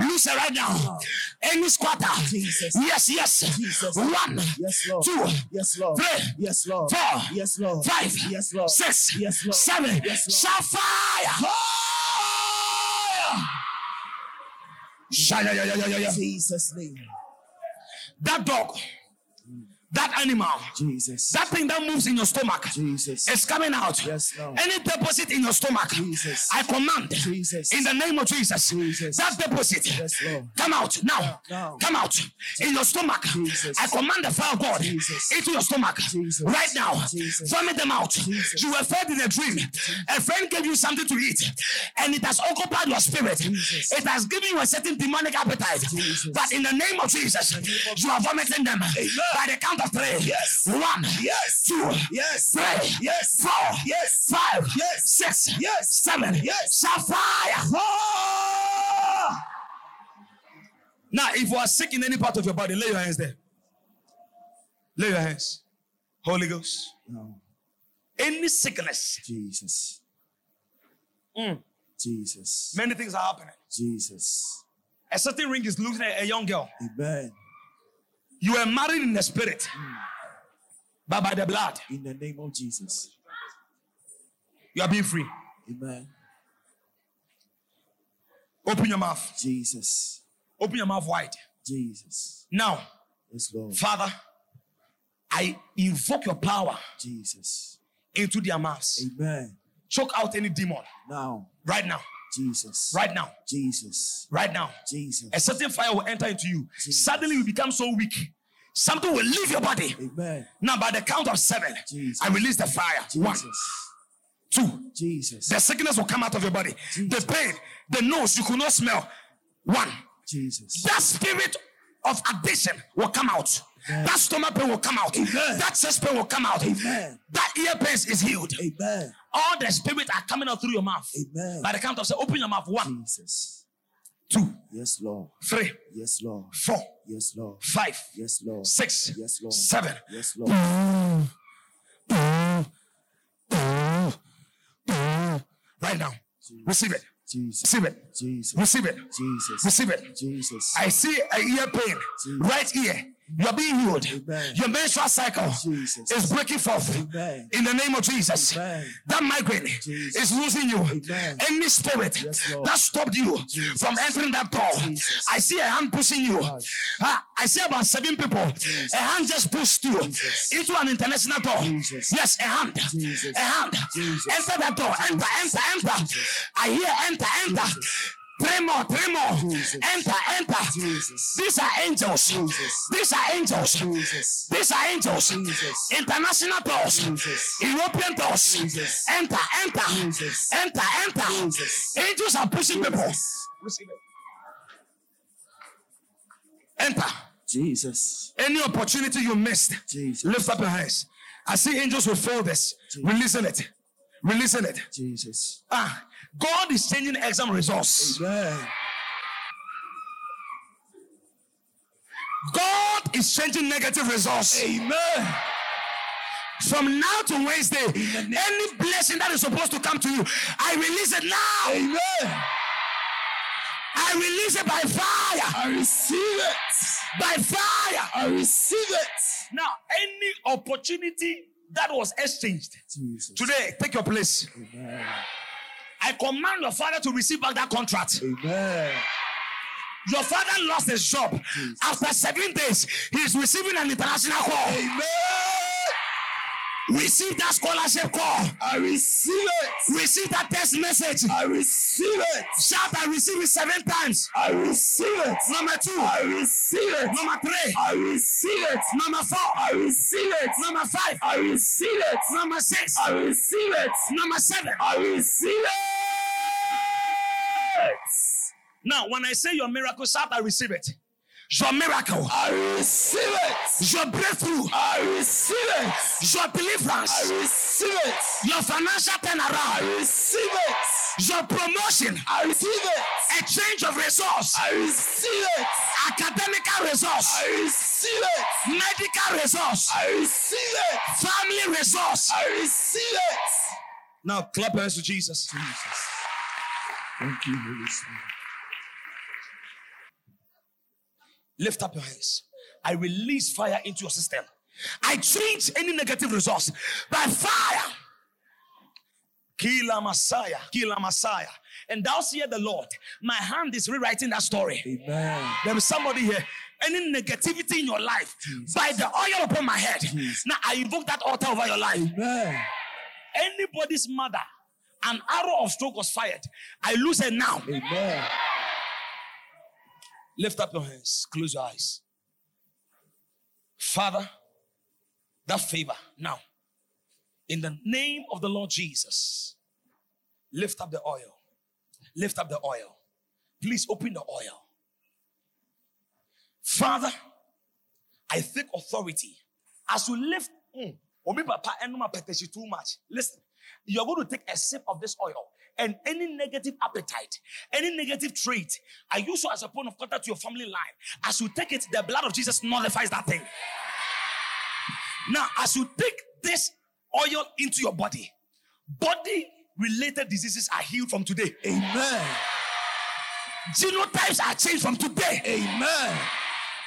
Lose it right now. Any squatter. Jesus. Yes, yes. Jesus. One. Yes, Lord. Two. Yes, Lord. Three. Yes, Lord. Four. Yes, Lord. Five. Yes, Lord. Six. Yes, Lord. Seven. Yes, Lord. Fire. Fire. Shout, yeah, yeah, yeah, yeah, yeah. Jesus' name. That dog. That animal. Jesus. That thing that moves in your stomach. Jesus. It's coming out. Yes. Any deposit in your stomach, Jesus. I command Jesus. in the name of Jesus. Jesus. That deposit, Yes, come out now. Come out in your stomach. Jesus. I command the fire of God Jesus. into your stomach Jesus. right now. Jesus. Vomit them out. Jesus. You were fed in a dream. A friend gave you something to eat, and it has occupied your spirit. Jesus. It has given you a certain demonic appetite. Jesus. But in the name of Jesus, you are vomiting them by the count of three. Yes. One, Yes. two, Yes. three, Yes. four, Yes. five, Yes. six, Yes. seven, Yes. Fire. Ah! Now, if you are sick in any part of your body, lay your hands there. Lay your hands. Holy Ghost. No. Any sickness, Jesus. Mm. Jesus. many things are happening. Jesus. A certain ring is losing a, a young girl. Amen. You were married in the spirit, but by the blood, In the name of Jesus. you are being free. Amen. Open your mouth. Jesus. Open your mouth wide. Jesus. Now, Yes, Lord. Father, I invoke your power Jesus. into their mouths. Amen. Choke out any demon Now. right now. Jesus. Right now. Jesus. Right now. Jesus. A certain fire will enter into you. Jesus. Suddenly you become so weak. Something will leave your body. Amen. Now, by the count of seven, Jesus. I release the fire. One, Jesus. two. Jesus. The sickness will come out of your body. Jesus. The pain, the nose you could not smell. One. Jesus. That spirit of addiction will come out. That stomach pain will come out. Amen. That chest pain will come out. Amen. That ear pain is healed. Amen. All the spirits are coming out through your mouth. Amen. By the count of say, open your mouth. One, Jesus. two, Yes, Lord. three, Yes, Lord. four, Yes, Lord. five, Yes, Lord. six, Yes, Lord. seven. Yes, Lord. Right now, receive it. Jesus. Receive it. Jesus. Receive it. Jesus. Receive it. Jesus. I see a ear pain, right ear. You're being healed. Amen. Your menstrual cycle Jesus. is breaking forth Amen. in the name of Jesus. Amen. That migraine Jesus. is losing you. Any spirit Yes, that stopped you Jesus. from entering that door. I see a hand pushing you. I see about seven people. A hand just pushed you into an international door. Yes, a hand. A hand. Enter that door. Enter, enter, enter. I hear enter, enter. Three more, three more. Jesus. Enter, enter. Jesus. These are angels. Jesus. These are angels. Jesus. These are angels. Jesus. International doors. Jesus. European doors. Jesus. Enter, enter. Jesus. Enter, enter. Jesus. Angels are pushing people. Jesus. Receive it. Enter. Jesus. Any opportunity you missed, Jesus. lift up your hands. I see angels will with folders. Releasing it. Releasing it. Jesus. Ah, God is changing exam results. Amen. God is changing negative results. Amen. From now to Wednesday, any blessing that is supposed to come to you, I release it now. Amen. I release it by fire. I receive it. By fire. I receive it. Now, any opportunity that was exchanged Jesus. today, take your place. Amen. I command your father to receive back that contract. Amen. Your father lost his job. After seven days, he's receiving an international call. Amen. Receive that scholarship call. I receive it. Receive that text message. I receive it. Shout, I receive it seven times. I receive it. Number two. I receive it. Number three. I receive it. Number four. I receive it. Number five. I receive it. Number six. I receive it. Number seven. I receive it. Now, when I say your miracle, shout, I receive it. Your miracle. I receive it. Your breakthrough. I receive it. Your deliverance. I receive it. Your financial turnaround. I receive it. Your promotion. I receive it. A change of resource. I receive it. Academical resource. I receive it. Medical resource. I receive it. Family resource. I receive it. Now, clap hands to Jesus. Jesus. Thank you, Holy Spirit. Lift up your hands. I release fire into your system. I change any negative resource by fire. Kill Kila Messiah, Kill Kila Messiah. And thou see the Lord. My hand is rewriting that story. Amen. There is somebody here. Any negativity in your life, by the oil upon my head. Now I invoke that altar over your life. Amen. Anybody's mother, an arrow of stroke was fired. I lose it now. Amen. Lift up your hands. Close your eyes. Father, that favor now. In the name of the Lord Jesus, lift up the oil. Lift up the oil. Please open the oil. Father, I take authority as you lift. Mm, too much. Listen, you're going to take a sip of this oil, and any negative appetite, any negative trait, I use you as a point of contact to your family line. As you take it, the blood of Jesus nullifies that thing. Now, as you take this oil into your body, body related diseases are healed from today. Amen. Genotypes are changed from today. Amen.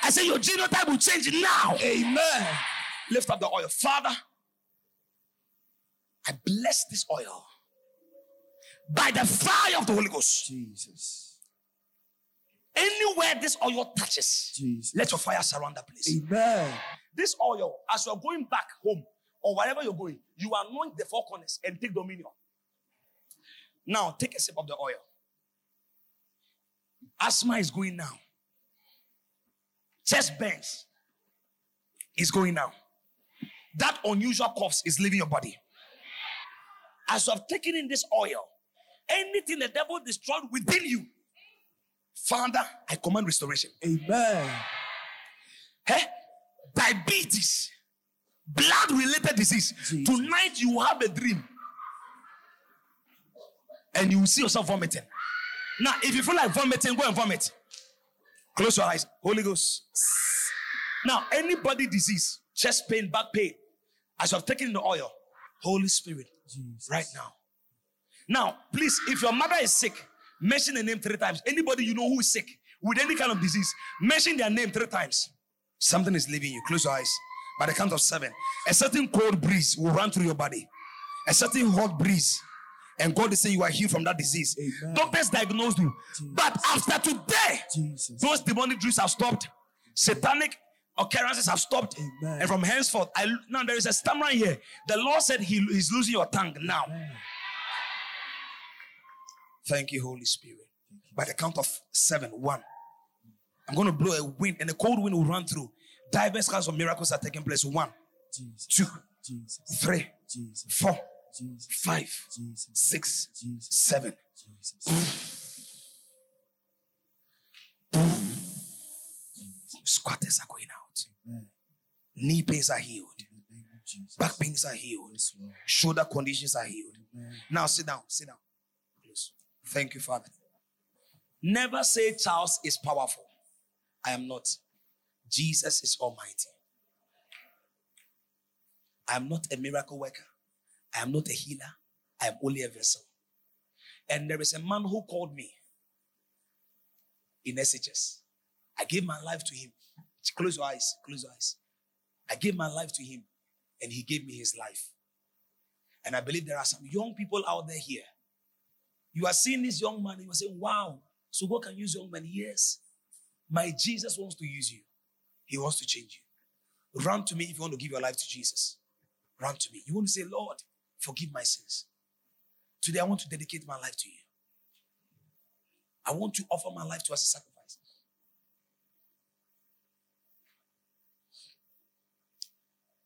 I say your genotype will change now. Amen. Lift up the oil. Father, I bless this oil by the fire of the Holy Ghost. Jesus. Anywhere this oil touches, Jesus. let your fire surround that place. Amen. This oil, as you are going back home or wherever you're going, you anoint the four corners and take dominion. Now, take a sip of the oil. Asthma is going now. Chest pains is going now. That unusual cough is leaving your body. As you have taken in this oil, anything the devil destroyed within you, Father, I command restoration. Amen. Eh? Diabetes, blood related disease. Jesus. Tonight you will have a dream and you will see yourself vomiting. Now, if you feel like vomiting, go and vomit. Close your eyes. Holy Ghost. Now, anybody disease, chest pain, back pain, as you have taken the oil, Holy Spirit, Jesus. right now. Now, please, if your mother is sick, mention the name three times. Anybody you know who is sick with any kind of disease, mention their name three times. Something is leaving you. Close your eyes. By the count of seven, a certain cold breeze will run through your body, a certain hot breeze. And God is saying you are healed from that disease. Amen. Doctors diagnosed you. But after today, Jesus. those demonic dreams have stopped. Satanic occurrences have stopped. Amen. And from henceforth, I now there is a stammering here. The Lord said he is losing your tongue now. Thank you, Holy Spirit. By the count of seven, one. I'm going to blow a wind, and a cold wind will run through. Diverse kinds of miracles are taking place. One, Jesus. two, Jesus. three, Jesus. four, Jesus. five, Jesus. six, Jesus. seven. Jesus. Squatters are going out. Amen. Knee pains are healed. In the name of Jesus. Back pains are healed. Shoulder conditions are healed. Amen. Now sit down. Sit down. Thank you, Father. Never say Charles is powerful. I am not. Jesus is almighty. I am not a miracle worker. I am not a healer. I am only a vessel. And there is a man who called me in SHS. I gave my life to him. Close your eyes. Close your eyes. I gave my life to him, and he gave me his life. And I believe there are some young people out there here. You are seeing this young man, you are saying, Wow, so God can use young men. Yes. My Jesus wants to use you, He wants to change you. Run to me if you want to give your life to Jesus. Run to me. You want to say, Lord, forgive my sins. Today, I want to dedicate my life to you. I want to offer my life to as a sacrifice.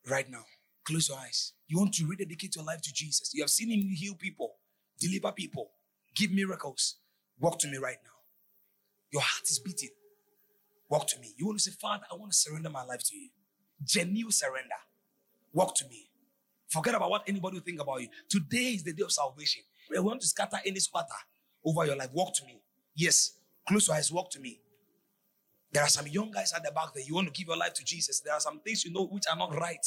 Right now, close your eyes. You want to rededicate your life to Jesus. You have seen Him heal people, deliver people, give miracles. Walk to me right now. Your heart is beating. Walk to me. You want to say, Father, I want to surrender my life to you. Genuine surrender. Walk to me. Forget about what anybody will think about you. Today is the day of salvation. We want to scatter any squatter over your life. Walk to me. Yes. Close your eyes. Walk to me. There are some young guys at the back there. You want to give your life to Jesus. There are some things you know which are not right.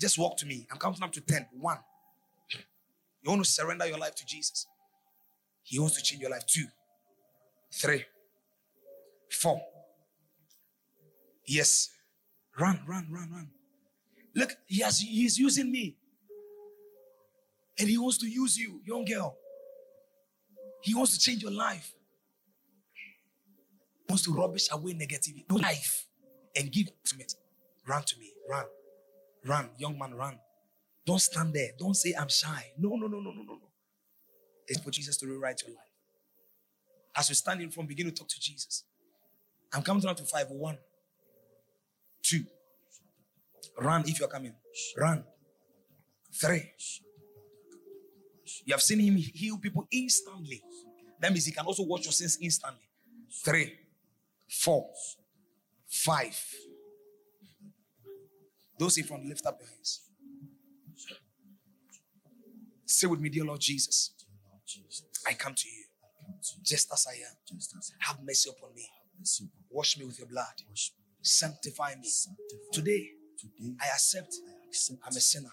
Just walk to me. I'm counting up to 10. One. You want to surrender your life to Jesus. He wants to change your life. Two, three, four. Yes. Run, run, run, run. Look, he has he's using me. And he wants to use you, young girl. He wants to change your life. He wants to rubbish away negativity. Life and give to it. Run to me. Run. Run. Young man, run. Don't stand there. Don't say I'm shy. No, no, no, no, no, no, It's for Jesus to rewrite your life. As we stand in front, begin to talk to Jesus. I'm coming down to five. One, two. Run if you're coming. Run. Three. You have seen him heal people instantly. That means he can also watch your sins instantly. Three, four, five. Those in front, lift up your hands. Say with me, dear Lord Jesus, Jesus. I come to you Come to you just as I am. just as Have mercy upon me. Mercy upon Wash me with your blood. me. Sanctify me. Sanctify Today, Today I accept I accept I'm a sinner.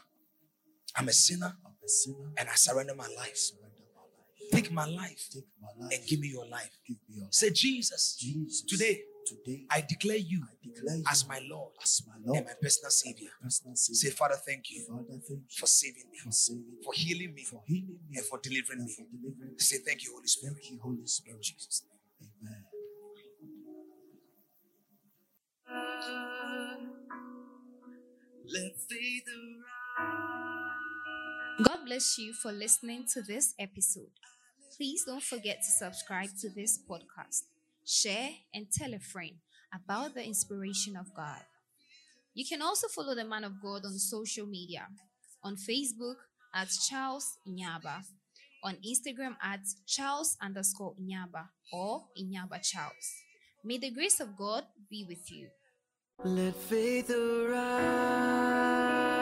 I'm a sinner I'm a sinner and I surrender my life. surrender my life. Take my life Take my life and give me your life. give me your Say, Jesus, Jesus. today Today I declare you I declare you as my Lord as my Lord and my personal Savior. personal Say, Father, thank you Father, thank you for saving me, for saving me, for healing me, for healing me, and for delivering and me. for delivering me. Say, thank you, Holy Spirit. Thank you, Holy Spirit. In Jesus' name. Amen. Let faith God bless you for listening to this episode. Please don't forget to subscribe to this podcast, share, and tell a friend about the inspiration of God. You can also follow the man of God on social media on Facebook at Charles Inyaba, on Instagram at Charles underscore Inyaba or Inyaba Charles. May the grace of God be with you. Let faith arise.